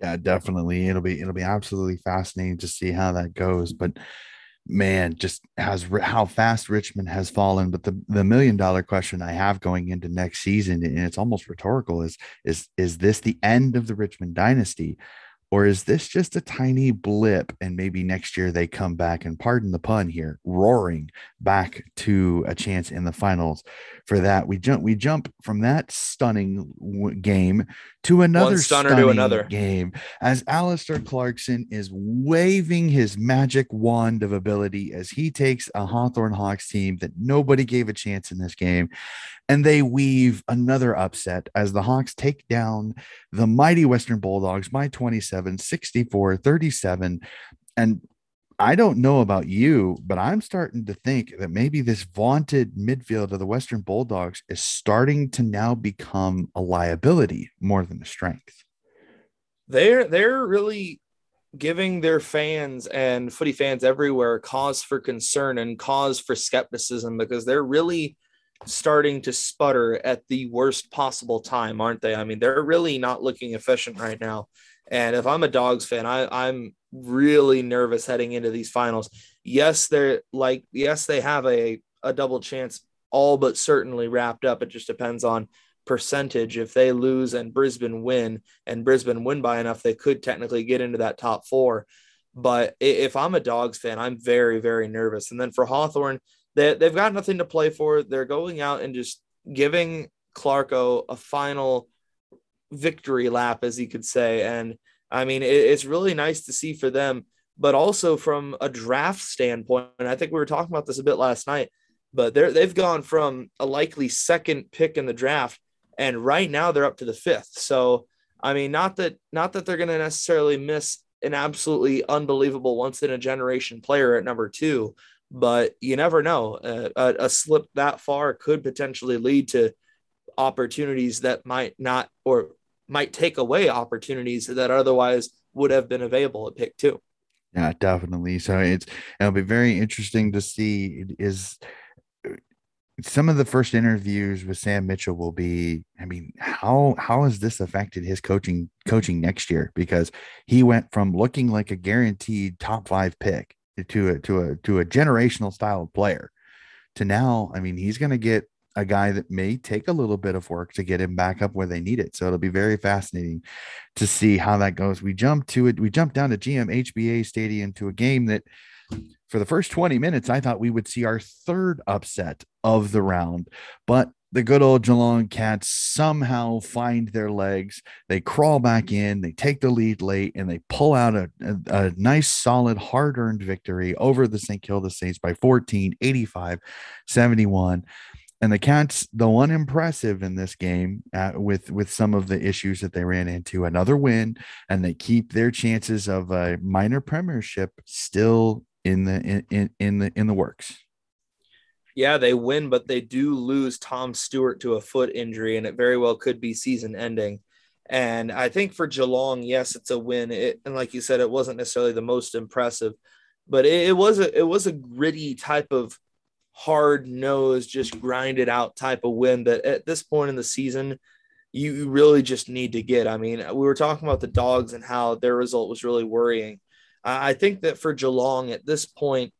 Yeah, definitely. It'll be it'll be absolutely fascinating to see how that goes. But man, just has how fast Richmond has fallen. But the the million dollar question I have going into next season, and it's almost rhetorical, is is is this the end of the Richmond dynasty? Or is this just a tiny blip and maybe next year they come back and pardon the pun here, roaring back to a chance in the finals? For that, we jump we jump from that stunning w- game to another stunner to another game as Alastair Clarkson is waving his magic wand of ability as he takes a Hawthorn Hawks team that nobody gave a chance in this game and they weave another upset as the Hawks take down the mighty Western Bulldogs by 27, 64, 37. And I don't know about you, but I'm starting to think that maybe this vaunted midfield of the Western Bulldogs is starting to now become a liability more than a strength. They're they're really giving their fans and footy fans everywhere cause for concern and cause for skepticism because they're really starting to sputter at the worst possible time, aren't they? I mean, they're really not looking efficient right now. And if I'm a dogs fan, I, I'm really nervous heading into these finals. Yes, they're like, yes, they have a, a double chance, all but certainly wrapped up. It just depends on percentage. If they lose and Brisbane win, and Brisbane win by enough, they could technically get into that top four. But if I'm a dogs fan, I'm very, very nervous. And then for Hawthorn, they, they've got nothing to play for. They're going out and just giving Clarko a final victory lap, as he could say. And I mean, it, it's really nice to see for them, but also from a draft standpoint. And I think we were talking about this a bit last night, but they're, they've gone from a likely second pick in the draft, and right now they're up to the fifth. So, I mean, not that not that they're going to necessarily miss an absolutely unbelievable once in a generation player at number two, but you never know. Uh, a, a, slip that far could potentially lead to opportunities that might not or might take away opportunities that otherwise would have been available at pick two. Yeah, definitely. So it's it'll be very interesting to see is some of the first interviews with Sam Mitchell will be I mean how how has this affected his coaching coaching next year because he went from looking like a guaranteed top 5 pick to a to a to a generational style of player to now i mean he's going to get a guy that may take a little bit of work to get him back up where they need it. So it'll be very fascinating to see how that goes. We jump to it we jump down to gm hba stadium to a game that for the first 20 minutes i thought we would see our third upset of the round but the good old Geelong Cats somehow find their legs. They crawl back in, they take the lead late, and they pull out a, a, a nice, solid, hard earned victory over the St. Kilda Saints by 14, 85, 71. And the Cats, the one impressive in this game, uh, with with some of the issues that they ran into, another win, and they keep their chances of a minor premiership still in the in, in, in the in the works yeah, they win, but they do lose Tom Stewart to a foot injury, and it very well could be season ending. And I think for Geelong, yes, it's a win. It, and like you said, it wasn't necessarily the most impressive, but it, it was a it was a gritty type of hard nose, just grinded out type of win that at this point in the season, you really just need to get. I mean, we were talking about the dogs and how their result was really worrying. I think that for Geelong at this point,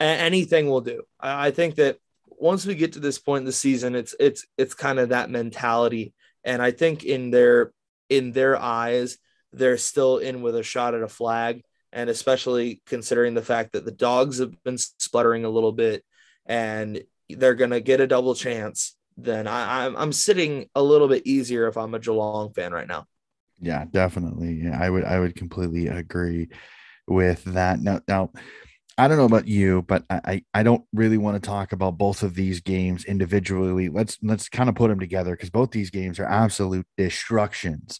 anything will do. I think that once we get to this point in the season, it's it's it's kind of that mentality, and I think in their in their eyes, they're still in with a shot at a flag, and especially considering the fact that the dogs have been spluttering a little bit, and they're gonna get a double chance. Then I, I'm I'm sitting a little bit easier if I'm a Geelong fan right now. Yeah, definitely. Yeah, I would I would completely agree with that. Now now I don't know about you, but I, I don't really want to talk about both of these games individually. Let's let's kind of put them together because both these games are absolute destructions.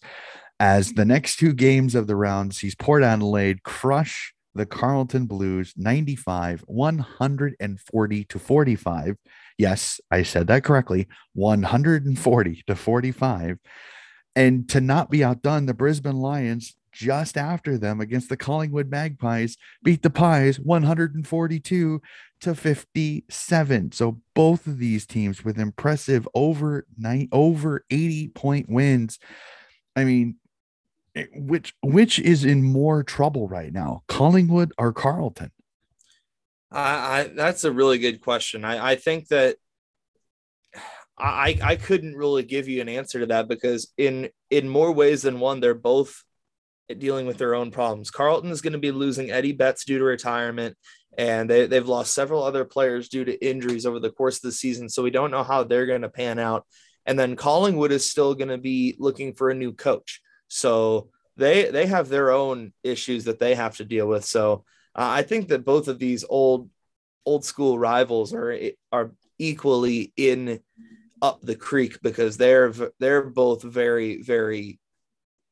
As the next two games of the round sees Port Adelaide crush the Carlton Blues 95, 140 to 45. Yes, I said that correctly 140 to 45. And to not be outdone, the Brisbane Lions just after them against the Collingwood Magpies beat the Pies 142 to 57. So both of these teams with impressive over nine over 80 point wins. I mean, eh, which which is in more trouble right now, Collingwood or Carlton? I, I that's a really good question. I, I think that I I couldn't really give you an answer to that because in in more ways than one, they're both dealing with their own problems. Carlton is going to be losing Eddie Betts due to retirement, and they, they've lost several other players due to injuries over the course of the season. So we don't know how they're going to pan out. And then Collingwood is still going to be looking for a new coach. So they they have their own issues that they have to deal with. So uh, I think that both of these old old school rivals are are equally in up the creek because they're they're both very very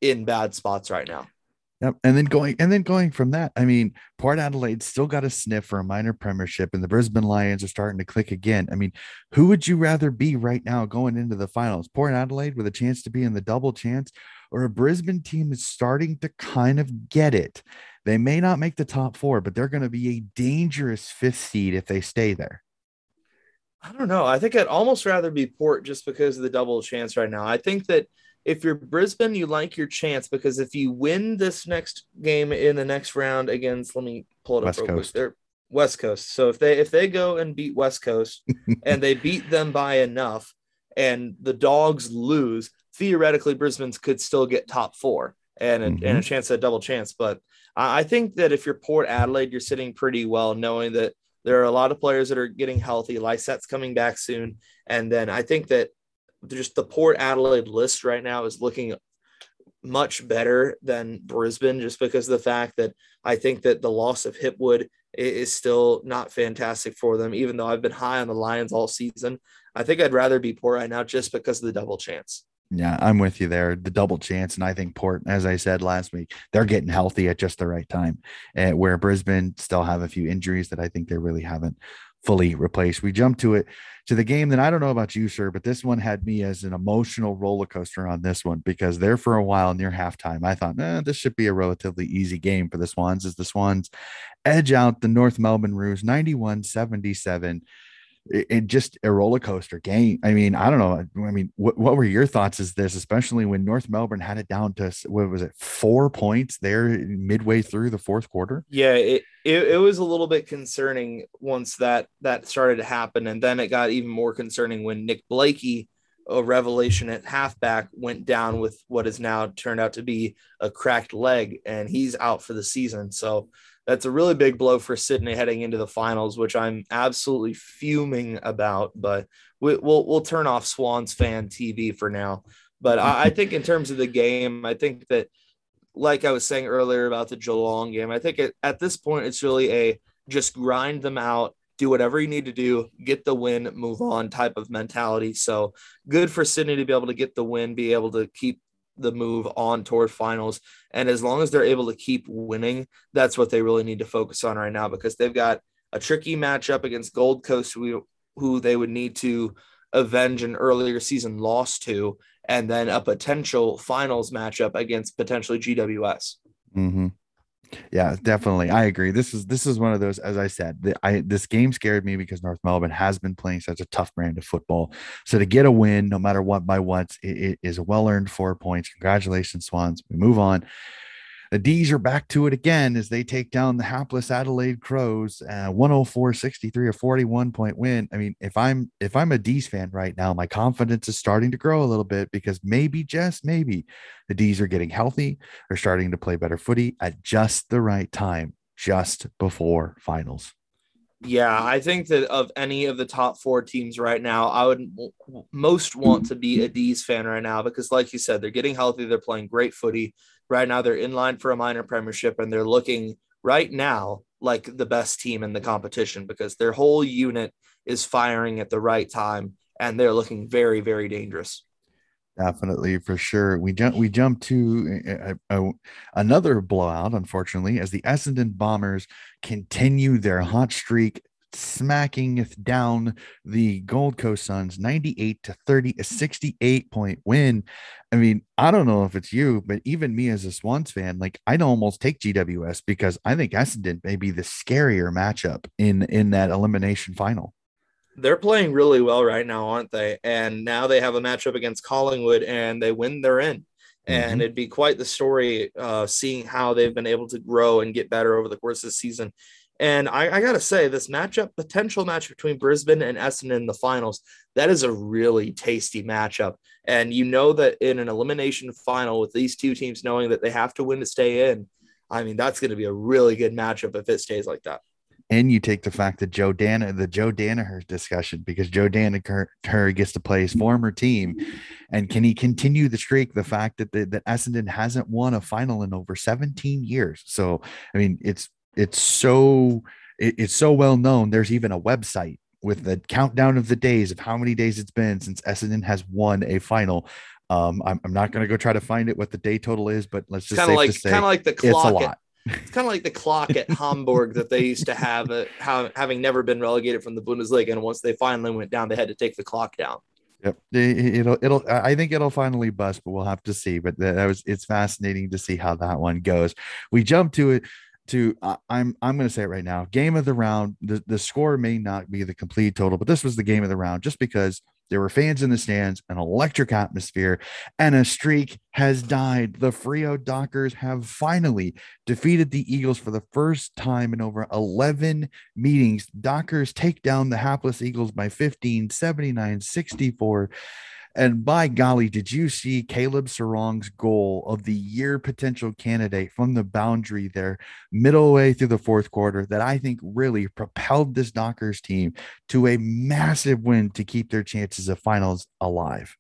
in bad spots right now. Yep. And then going and then going from that, I mean, Port Adelaide still got a sniff for a minor premiership, and the Brisbane Lions are starting to click again. I mean, who would you rather be right now going into the finals? Port Adelaide with a chance to be in the double chance, or a Brisbane team is starting to kind of get it. They may not make the top four, but they're going to be a dangerous fifth seed if they stay there. I don't know. I think I'd almost rather be Port just because of the double chance right now. I think that if you're Brisbane, you like your chance because if you win this next game in the next round against, let me pull it West up real Coast. quick. They're West Coast. So if they if they go and beat West Coast *laughs* and they beat them by enough, and the Dogs lose, theoretically Brisbane's could still get top four and a, mm-hmm. and a mm-hmm. chance at a double chance. But I think that if you're Port Adelaide, you're sitting pretty well, knowing that there are a lot of players that are getting healthy. Lycett's coming back soon, and then I think that just the Port Adelaide list right now is looking much better than Brisbane just because of the fact that I think that the loss of Hipwood is still not fantastic for them, even though I've been high on the Lions all season. I think I'd rather be Port right now just because of the double chance. Yeah, I'm with you there. The double chance, and I think Port, as I said last week, they're getting healthy at just the right time. Uh, where Brisbane still have a few injuries that I think they really haven't fully replaced. We jump to it to the game that I don't know about you, sir, but this one had me as an emotional roller coaster on this one because there for a while near halftime, I thought, eh, this should be a relatively easy game for the Swans as the Swans edge out the North Melbourne Roos 91 77 it, just a roller coaster game. I mean, I don't know. I mean, what, what were your thoughts as this, especially when North Melbourne had it down to what was it, four points there midway through the fourth quarter? Yeah, it, it, it was a little bit concerning once that that started to happen, and then it got even more concerning when Nick Blakey, a revelation at halfback, went down with what has now turned out to be a cracked leg, and he's out for the season. So that's a really big blow for Sydney heading into the finals, which I'm absolutely fuming about. But we, will we'll turn off Swans fan TV for now. But I, I think in terms of the game, I think that like I was saying earlier about the Geelong game, I think it, at this point it's really a just grind them out, do whatever you need to do, get the win, move on type of mentality. So good for Sydney to be able to get the win, be able to keep the move on toward finals. And as long as they're able to keep winning, that's what they really need to focus on right now because they've got a tricky matchup against Gold Coast, who, who they would need to avenge an earlier season loss to, and then a potential finals matchup against potentially GWS. Mm-hmm. Yeah, definitely. I agree. This is this is one of those, as I said, the, I this game scared me because North Melbourne has been playing such a tough brand of football. So to get a win, no matter what by what, it, it is a well earned four points. Congratulations, Swans. We move on. The D's are back to it again as they take down the hapless Adelaide Crows, uh, 104-63, a 41 point win. I mean, if I'm if I'm a D's fan right now, my confidence is starting to grow a little bit because maybe just maybe the D's are getting healthy. They're starting to play better footy at just the right time, just before finals. Yeah, I think that of any of the top four teams right now, I would most want to be a D's fan right now because, like you said, they're getting healthy. They're playing great footy. Right now, they're in line for a minor premiership and they're looking right now like the best team in the competition because their whole unit is firing at the right time and they're looking very, very dangerous. Definitely, for sure. We jump. We jump to a, a, another blowout, unfortunately, as the Essendon Bombers continue their hot streak smacking down the Gold Coast Suns 98 to 30, a 68 point win. I mean, I don't know if it's you, but even me as a Swans fan, like I'd almost take GWS because I think Essendon may be the scarier matchup in in that elimination final. They're playing really well right now, aren't they? And now they have a matchup against Collingwood and they win, they're in. And mm-hmm. it'd be quite the story uh, seeing how they've been able to grow and get better over the course of the season. And I, I got to say, this matchup, potential match between Brisbane and Essendon in the finals, that is a really tasty matchup. And you know that in an elimination final with these two teams knowing that they have to win to stay in, I mean, that's going to be a really good matchup if it stays like that. And you take the fact that Joe Dana, the Joe Daniher discussion, because Joe Daniher gets to play his former team, and can he continue the streak? The fact that the, that Essendon hasn't won a final in over 17 years. So, I mean, it's it's so it, it's so well known. There's even a website with the countdown of the days of how many days it's been since Essendon has won a final. Um, I'm, I'm not going to go try to find it what the day total is, but let's just kind of like kind of like the clock. It's, at, it's kind of like the clock at Hamburg that they used to have, uh, how, having never been relegated from the Bundesliga, and once they finally went down, they had to take the clock down. Yep, it'll it'll. I think it'll finally bust, but we'll have to see. But that was it's fascinating to see how that one goes. We jump to it to uh, I'm I'm going to say it right now. Game of the round. The the score may not be the complete total, but this was the game of the round just because there were fans in the stands, an electric atmosphere, and a streak has died. The Freo Dockers have finally defeated the Eagles for the first time in over 11 meetings. Dockers take down the hapless Eagles by 15, 79 64. And by golly, did you see Caleb Serong's goal of the year potential candidate from the boundary there, middle way through the fourth quarter, that I think really propelled this Dockers team to a massive win to keep their chances of finals alive?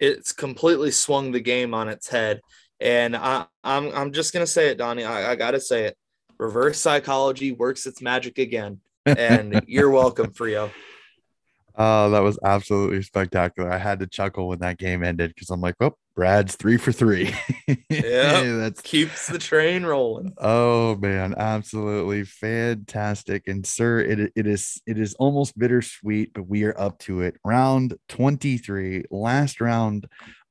It's completely swung the game on its head. And I, am I'm, I'm just gonna say it, Donnie. I, I gotta say it. Reverse psychology works its magic again. And *laughs* you're welcome, Freo. Oh, that was absolutely spectacular. I had to chuckle when that game ended because I'm like, oh, Brad's three for three. yeah, *laughs* that keeps the train rolling. Oh man, absolutely fantastic. And sir, it, it is it is almost bittersweet, but we are up to it. Round 23, last round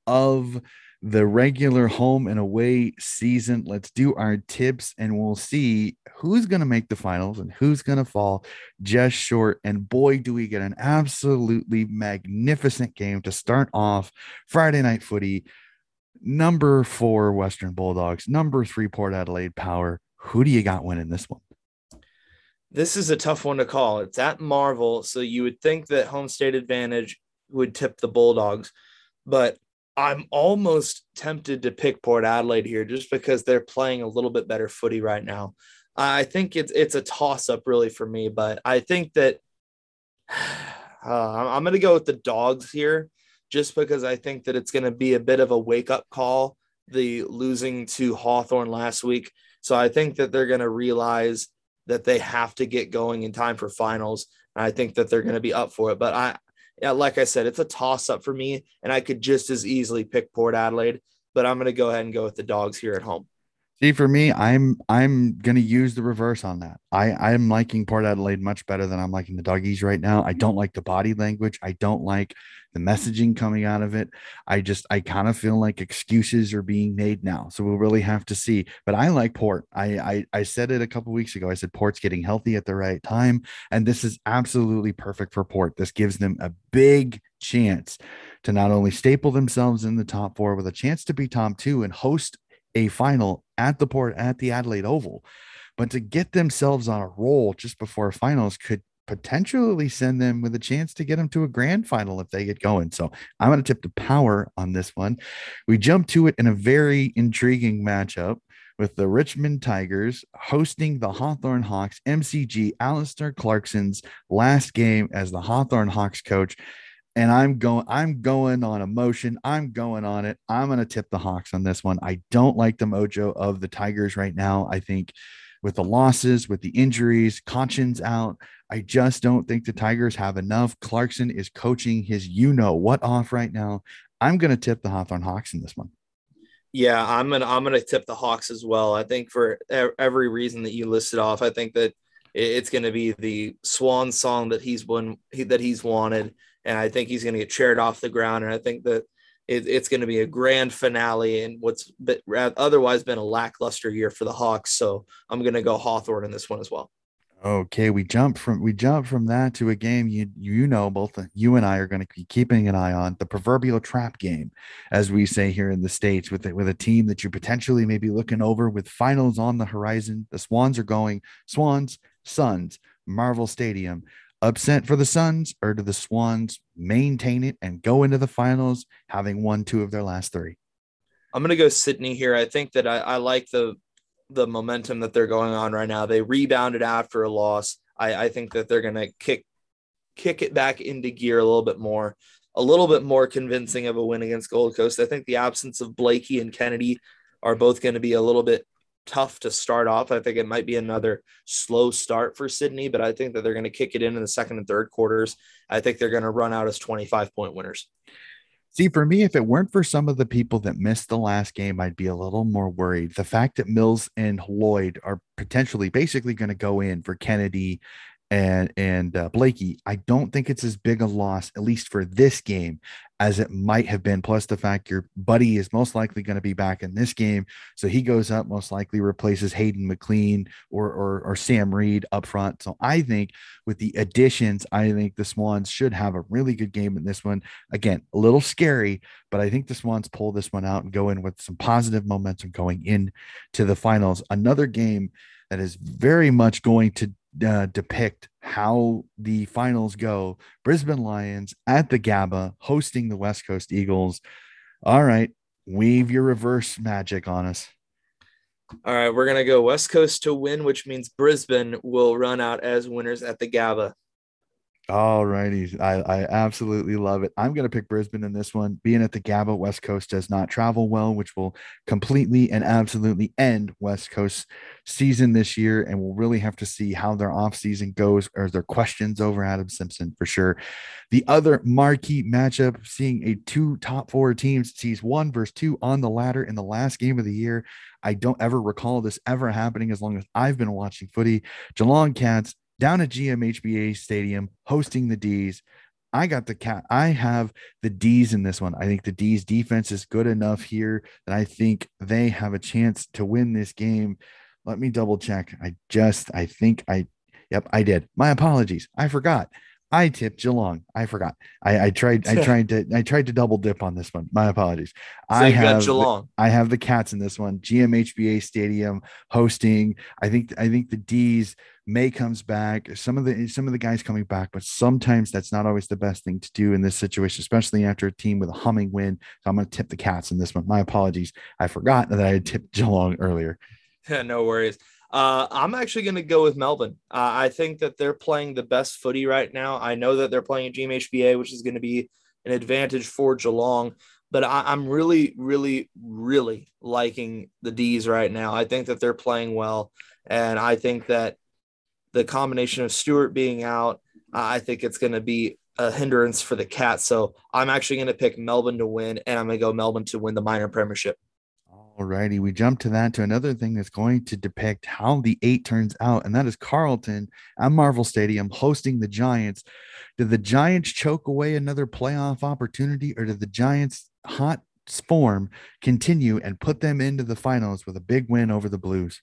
of the regular home and away season. Let's do our tips and we'll see who's going to make the finals and who's going to fall just short. And boy, do we get an absolutely magnificent game to start off Friday night footy. Number four, Western Bulldogs. Number three, Port Adelaide Power. Who do you got winning this one? This is a tough one to call. It's at Marvel. So you would think that home state advantage would tip the Bulldogs. But I'm almost tempted to pick Port Adelaide here just because they're playing a little bit better footy right now. I think it's it's a toss up really for me, but I think that *sighs* uh, I'm going to go with the dogs here just because I think that it's going to be a bit of a wake up call the losing to Hawthorn last week. So I think that they're going to realize that they have to get going in time for finals. And I think that they're going to be up for it. But I yeah, like I said, it's a toss up for me, and I could just as easily pick Port Adelaide, but I'm going to go ahead and go with the dogs here at home. See, for me, I'm I'm gonna use the reverse on that. I I'm liking Port Adelaide much better than I'm liking the doggies right now. I don't like the body language. I don't like the messaging coming out of it. I just I kind of feel like excuses are being made now. So we'll really have to see. But I like Port. I I, I said it a couple weeks ago. I said Port's getting healthy at the right time, and this is absolutely perfect for Port. This gives them a big chance to not only staple themselves in the top four with a chance to be top two and host a final at the port at the Adelaide Oval. But to get themselves on a roll just before finals could potentially send them with a chance to get them to a grand final if they get going. So I'm going to tip the power on this one. We jump to it in a very intriguing matchup with the Richmond Tigers hosting the Hawthorn Hawks, MCG Alastair Clarkson's last game as the Hawthorn Hawks coach and I'm going I'm going on emotion. I'm going on it. I'm going to tip the Hawks on this one. I don't like the mojo of the Tigers right now. I think with the losses, with the injuries, Cotchin's out. I just don't think the Tigers have enough. Clarkson is coaching his you know what off right now. I'm going to tip the Hawthorn Hawks in this one. Yeah, I'm gonna I'm gonna tip the Hawks as well. I think for every reason that you listed off, I think that it's going to be the swan song that he's won that he's wanted and I think he's going to get chaired off the ground. And I think that it's going to be a grand finale and what's otherwise been a lackluster year for the Hawks. So I'm going to go Hawthorn in this one as well. Okay, we jump from we jump from that to a game you you know both you and I are going to be keeping an eye on the proverbial trap game, as we say here in the states, with with a team that you potentially may be looking over with finals on the horizon. The Swans are going Swans Suns Marvel Stadium upset for the Suns, or do the Swans maintain it and go into the finals having won two of their last three? I'm gonna go Sydney here. I think that I, I like the the momentum that they're going on right now. They rebounded after a loss. I, I think that they're gonna kick kick it back into gear a little bit more, a little bit more convincing of a win against Gold Coast. I think the absence of Blakey and Kennedy are both going to be a little bit tough to start off. I think it might be another slow start for Sydney, but I think that they're going to kick it in in the second and third quarters. I think they're going to run out as 25 point winners. See, for me, if it weren't for some of the people that missed the last game, I'd be a little more worried. The fact that Mills and Lloyd are potentially basically going to go in for Kennedy and and uh, Blakey, I don't think it's as big a loss, at least for this game, as it might have been. Plus, the fact your buddy is most likely going to be back in this game, so he goes up, most likely replaces Hayden McLean or, or or Sam Reid up front. So I think with the additions, I think the Swans should have a really good game in this one. Again, a little scary, but I think the Swans pull this one out and go in with some positive momentum going in to the finals. Another game that is very much going to uh, depict how the finals go. Brisbane Lions at the GABA hosting the West Coast Eagles. All right, weave your reverse magic on us. All right, we're gonna go West Coast to win, which means Brisbane will run out as winners at the GABA. All righty. I, I absolutely love it. I'm going to pick Brisbane in this one. Being at the GABA, West Coast does not travel well, which will completely and absolutely end West Coast season this year. And we'll really have to see how their offseason goes or their questions over Adam Simpson for sure. The other marquee matchup, seeing a two top four teams sees one versus two on the ladder in the last game of the year. I don't ever recall this ever happening as long as I've been watching footy. Geelong Cats down at GMHBA Stadium hosting the D's. I got the cat. I have the D's in this one. I think the D's defense is good enough here that I think they have a chance to win this game. Let me double check. I just, I think I, yep, I did. My apologies. I forgot. I tipped Geelong. I forgot. I, I tried. I *laughs* tried to. I tried to double dip on this one. My apologies. So I have Geelong. The, I have the Cats in this one. GMHBA Stadium hosting. I think. I think the D's May comes back. Some of the some of the guys coming back, but sometimes that's not always the best thing to do in this situation, especially after a team with a humming win. So I'm going to tip the Cats in this one. My apologies. I forgot that I had tipped Geelong earlier. Yeah, *laughs* no worries. Uh, I'm actually going to go with Melbourne. Uh, I think that they're playing the best footy right now. I know that they're playing a GMHBA, which is going to be an advantage for Geelong, but I, am really, really, really liking the D's right now. I think that they're playing well, and I think that the combination of Stewart being out, I think it's going to be a hindrance for the Cats. So I'm actually going to pick Melbourne to win, and I'm going to go Melbourne to win the minor premiership. Alrighty, we jump to that to another thing that's going to depict how the eight turns out, and that is Carlton at Marvel Stadium hosting the Giants. Did the Giants choke away another playoff opportunity, or did the Giants' hot form continue and put them into the finals with a big win over the Blues?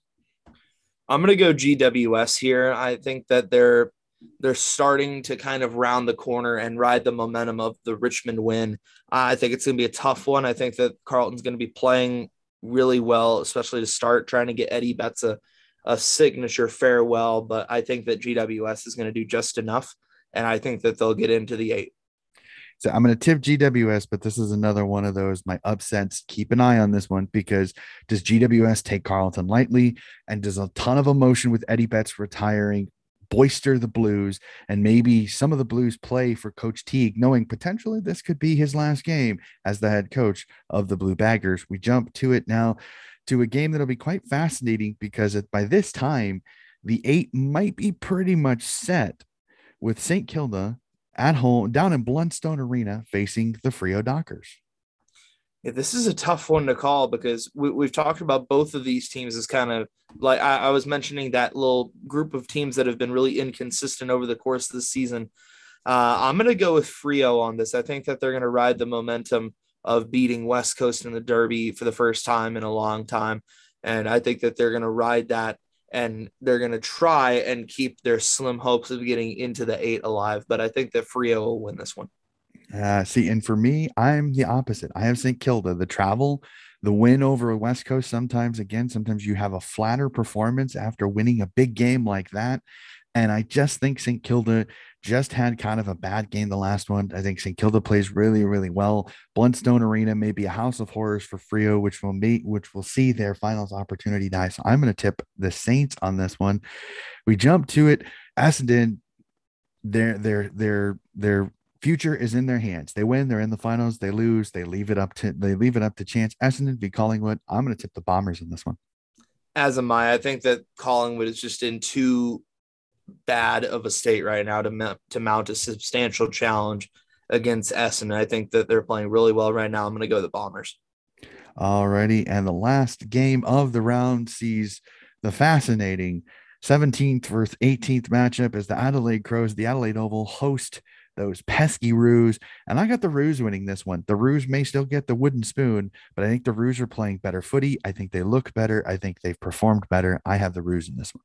I'm to go GWS here. I think that they're they're starting to kind of round the corner and ride the momentum of the Richmond win. Uh, I think it's going to be a tough one. I think that Carlton's going to be playing really well, especially to start trying to get Eddie Betts a, a signature farewell. But I think that GWS is going to do just enough. And I think that they'll get into the eight. So I'm going to tip GWS, but this is another one of those my upsets. Keep an eye on this one because does GWS take Carlton lightly? And does a ton of emotion with Eddie Betts retiring boister the Blues, and maybe some of the Blues play for Coach Teague, knowing potentially this could be his last game as the head coach of the Blue Baggers. We jump to it now to a game that'll be quite fascinating because by this time, the eight might be pretty much set with St. Kilda at home down in Blundstone Arena facing the Freo Dockers. Yeah, this is a tough one to call because we, have talked about both of these teams as kind of like I, I, was mentioning that little group of teams that have been really inconsistent over the course of the season. Uh, I'm going to go with Freo on this. I think that they're going to ride the momentum of beating West Coast in the Derby for the first time in a long time. And I think that they're going to ride that and they're going to try and keep their slim hopes of getting into the eight alive. But I think that Freo will win this one. Uh, see, and for me, I'm the opposite. I have St. Kilda. The travel, the win over West Coast. Sometimes, again, sometimes you have a flatter performance after winning a big game like that. And I just think St. Kilda just had kind of a bad game the last one. I think St. Kilda plays really, really well. Blundstone Arena may be a house of horrors for Freo, which will meet, which will see their finals opportunity die. So I'm going to tip the Saints on this one. We jump to it. Essendon, they're they're they're they're future is in their hands. They win, they're in the finals. They lose, they leave it up to they leave it up to chance. Essendon v Collingwood. I'm going to tip the Bombers in this one. As am I. I think that Collingwood is just in too bad of a state right now to to mount a substantial challenge against Essendon. I think that they're playing really well right now. I'm going to go the Bombers. Alrighty, and the last game of the round sees the fascinating 17th versus 18th matchup as the Adelaide Crows, the Adelaide Oval, host those pesky Roos. And I got the Roos winning this one. The Roos may still get the wooden spoon, but I think the Roos are playing better footy. I think they look better. I think they've performed better. I have the Roos in this one.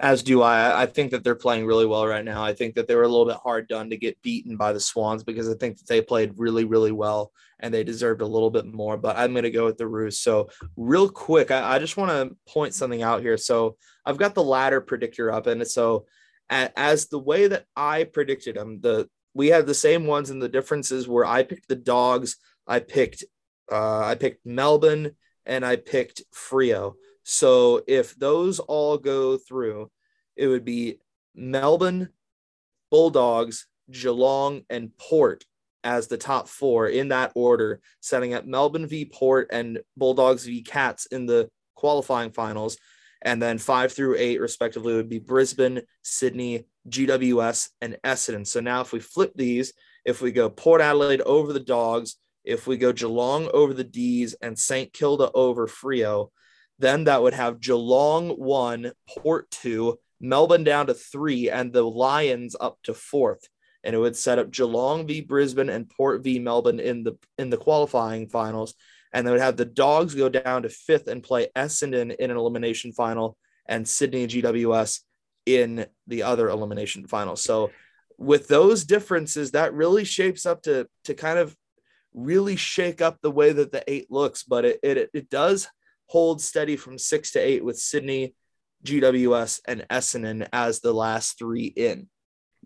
As do I. I think that they're playing really well right now. I think that they were a little bit hard done to get beaten by the Swans because I think that they played really, really well and they deserved a little bit more. But I'm going to go with the Roos. So, real quick, I, I just want to point something out here. So, I've got the ladder predictor up, and so as the way that I predicted them, the we had the same ones, and the differences were I picked the dogs, I picked uh, I picked Melbourne, and I picked Freo. So if those all go through, it would be Melbourne, Bulldogs, Geelong, and Port as the top four in that order, setting up Melbourne v Port and Bulldogs v Cats in the qualifying finals. And then five through eight, respectively, would be Brisbane, Sydney, GWS, and Essendon. So now if we flip these, if we go Port Adelaide over the Dogs, if we go Geelong over the D's and St. Kilda over Freo, then that would have Geelong one, Port two, Melbourne down to three, and the Lions up to fourth. And it would set up Geelong v Brisbane and Port v Melbourne in the in the qualifying finals. And they would have the Dogs go down to fifth and play Essendon in an elimination final, and Sydney GWS in the other elimination final. So with those differences, that really shapes up to to kind of really shake up the way that the eight looks, but it it, it does hold steady from six to eight with Sydney, GWS, and Essendon as the last three in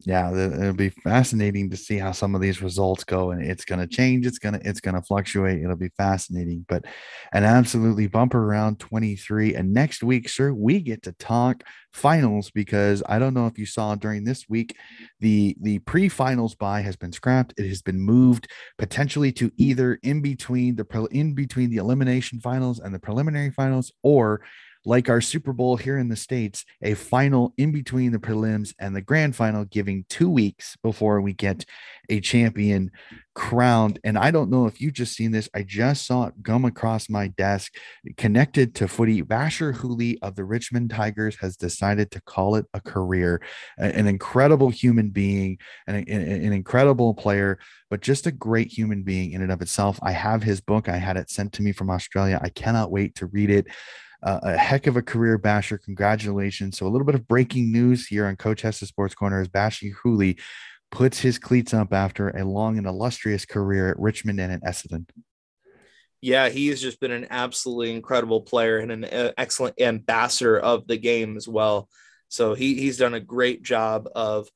yeah it'll be fascinating to see how some of these results go and it's going to change it's going to it's going to fluctuate it'll be fascinating but an absolutely bumper round 23 and next week sir we get to talk finals because i don't know if you saw during this week the the pre-finals buy has been scrapped it has been moved potentially to either in between the in between the elimination finals and the preliminary finals or like our Super Bowl here in the States, a final in between the prelims and the grand final, giving two weeks before we get a champion crowned. And I don't know if you just seen this. I just saw it come across my desk connected to footy. Bachar Houli of the Richmond Tigers has decided to call it a career. An incredible human being, an, an incredible player, but just a great human being in and of itself. I have his book. I had it sent to me from Australia. I cannot wait to read it. Uh, a heck of a career, Bachar. Congratulations. So, a little bit of breaking news here on Coach Hess's Sports Corner is Bachar Houli puts his cleats up after a long and illustrious career at Richmond and at Essendon. Yeah, he's just been an absolutely incredible player and an uh, excellent ambassador of the game as well. So he, he's done a great job of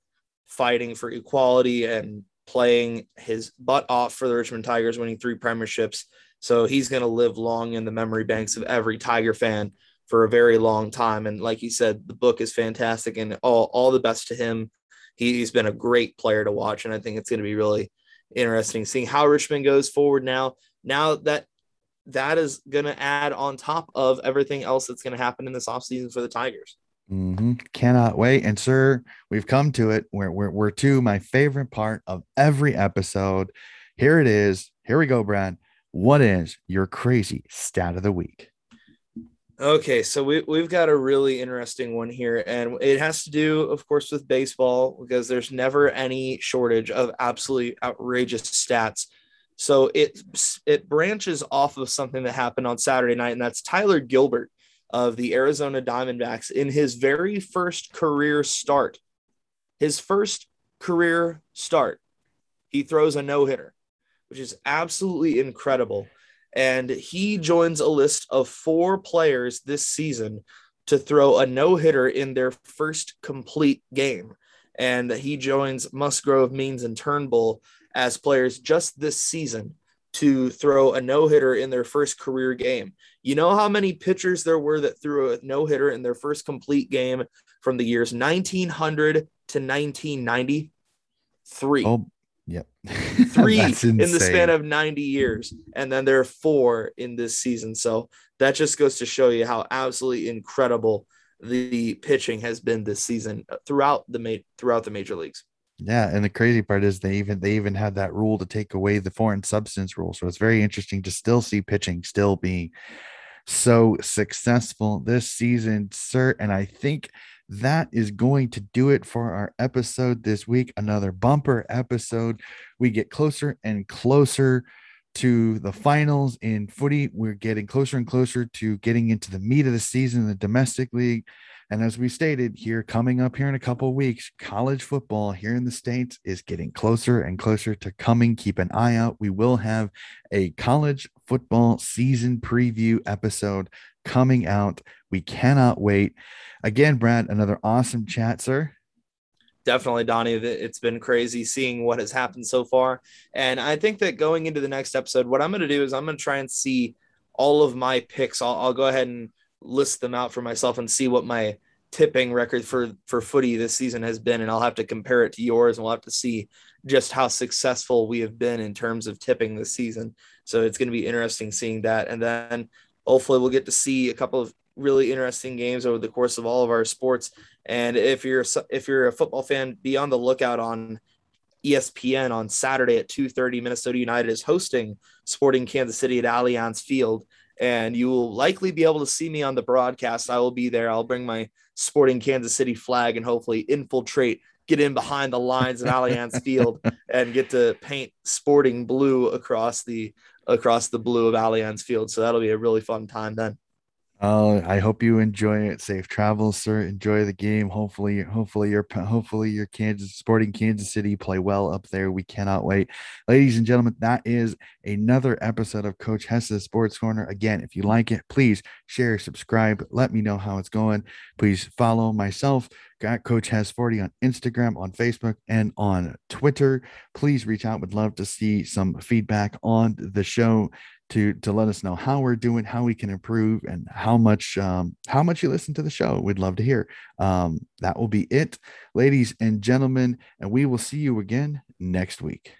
fighting for equality and playing his butt off for the Richmond Tigers, winning three premierships. So he's going to live long in the memory banks of every Tiger fan for a very long time. And like you said, the book is fantastic and all, all the best to him he, has been a great player to watch, and I think it's going to be really interesting seeing how Richmond goes forward now. Now that that is going to add on top of everything else that's going to happen in this offseason for the Tigers. Mm-hmm. Cannot wait. And, sir, we've come to it. We're, we're, we're to my favorite part of every episode. Here it is. Here we go, Brad. What is your crazy stat of the week? Okay, so we, we've got a really interesting one here, and it has to do, of course, with baseball because there's never any shortage of absolutely outrageous stats. So it it branches off of something that happened on Saturday night, and that's Tyler Gilbert of the Arizona Diamondbacks in his very first career start. His first career start, he throws a no hitter, which is absolutely incredible and he joins a list of four players this season to throw a no hitter in their first complete game. And he joins Musgrove, Means, and Turnbull as players just this season to throw a no hitter in their first career game. You know how many pitchers there were that threw a no hitter in their first complete game from the years 1900 to 1990? Three. Oh, Yep. *laughs* *laughs* Three in the span of 90 years. And then there are four in this season. So that just goes to show you how absolutely incredible the pitching has been this season uh, throughout the ma- throughout the major leagues. Yeah, and the crazy part is they even they even had that rule to take away the foreign substance rule. So it's very interesting to still see pitching still being so successful this season, sir. And I think that is going to do it for our episode this week. Another bumper episode. We get closer and closer to the finals in footy. We're getting closer and closer to getting into the meat of the season the domestic league. And as we stated here, coming up here in a couple of weeks, college football here in the States is getting closer and closer to coming. Keep an eye out. We will have a college football season preview episode coming out. We cannot wait. Again, Brad, another awesome chat, sir. Definitely, Donnie. It's been crazy seeing what has happened so far. And I think that going into the next episode, what I'm going to do is I'm going to try and see all of my picks. I'll, I'll go ahead and list them out for myself and see what my tipping record for for footy this season has been and I'll have to compare it to yours and we'll have to see just how successful we have been in terms of tipping this season. So it's going to be interesting seeing that and then hopefully we'll get to see a couple of really interesting games over the course of all of our sports. And if you're if you're a football fan be on the lookout on ESPN on Saturday at 2:30 Minnesota United is hosting Sporting Kansas City at Allianz Field and you will likely be able to see me on the broadcast. I will be there. I'll bring my sporting Kansas City flag and hopefully infiltrate, get in behind the lines at Allianz *laughs* Field and get to paint sporting blue across the across the blue of Allianz Field. So that'll be a really fun time then. Oh, I hope you enjoy it. Safe travels, sir. Enjoy the game. Hopefully, hopefully your hopefully your Kansas Sporting Kansas City play well up there. We cannot wait, ladies and gentlemen. That is another episode of Coach Hess's Sports Corner. Again, if you like it, please share, subscribe. Let me know how it's going. Please follow myself, got Coach Hess 40 on Instagram, on Facebook, and on Twitter. Please reach out. Would love to see some feedback on the show to to let us know how we're doing, how we can improve, and how much um, how much you listen to the show. We'd love to hear. Um, that will be it, ladies and gentlemen, and we will see you again next week.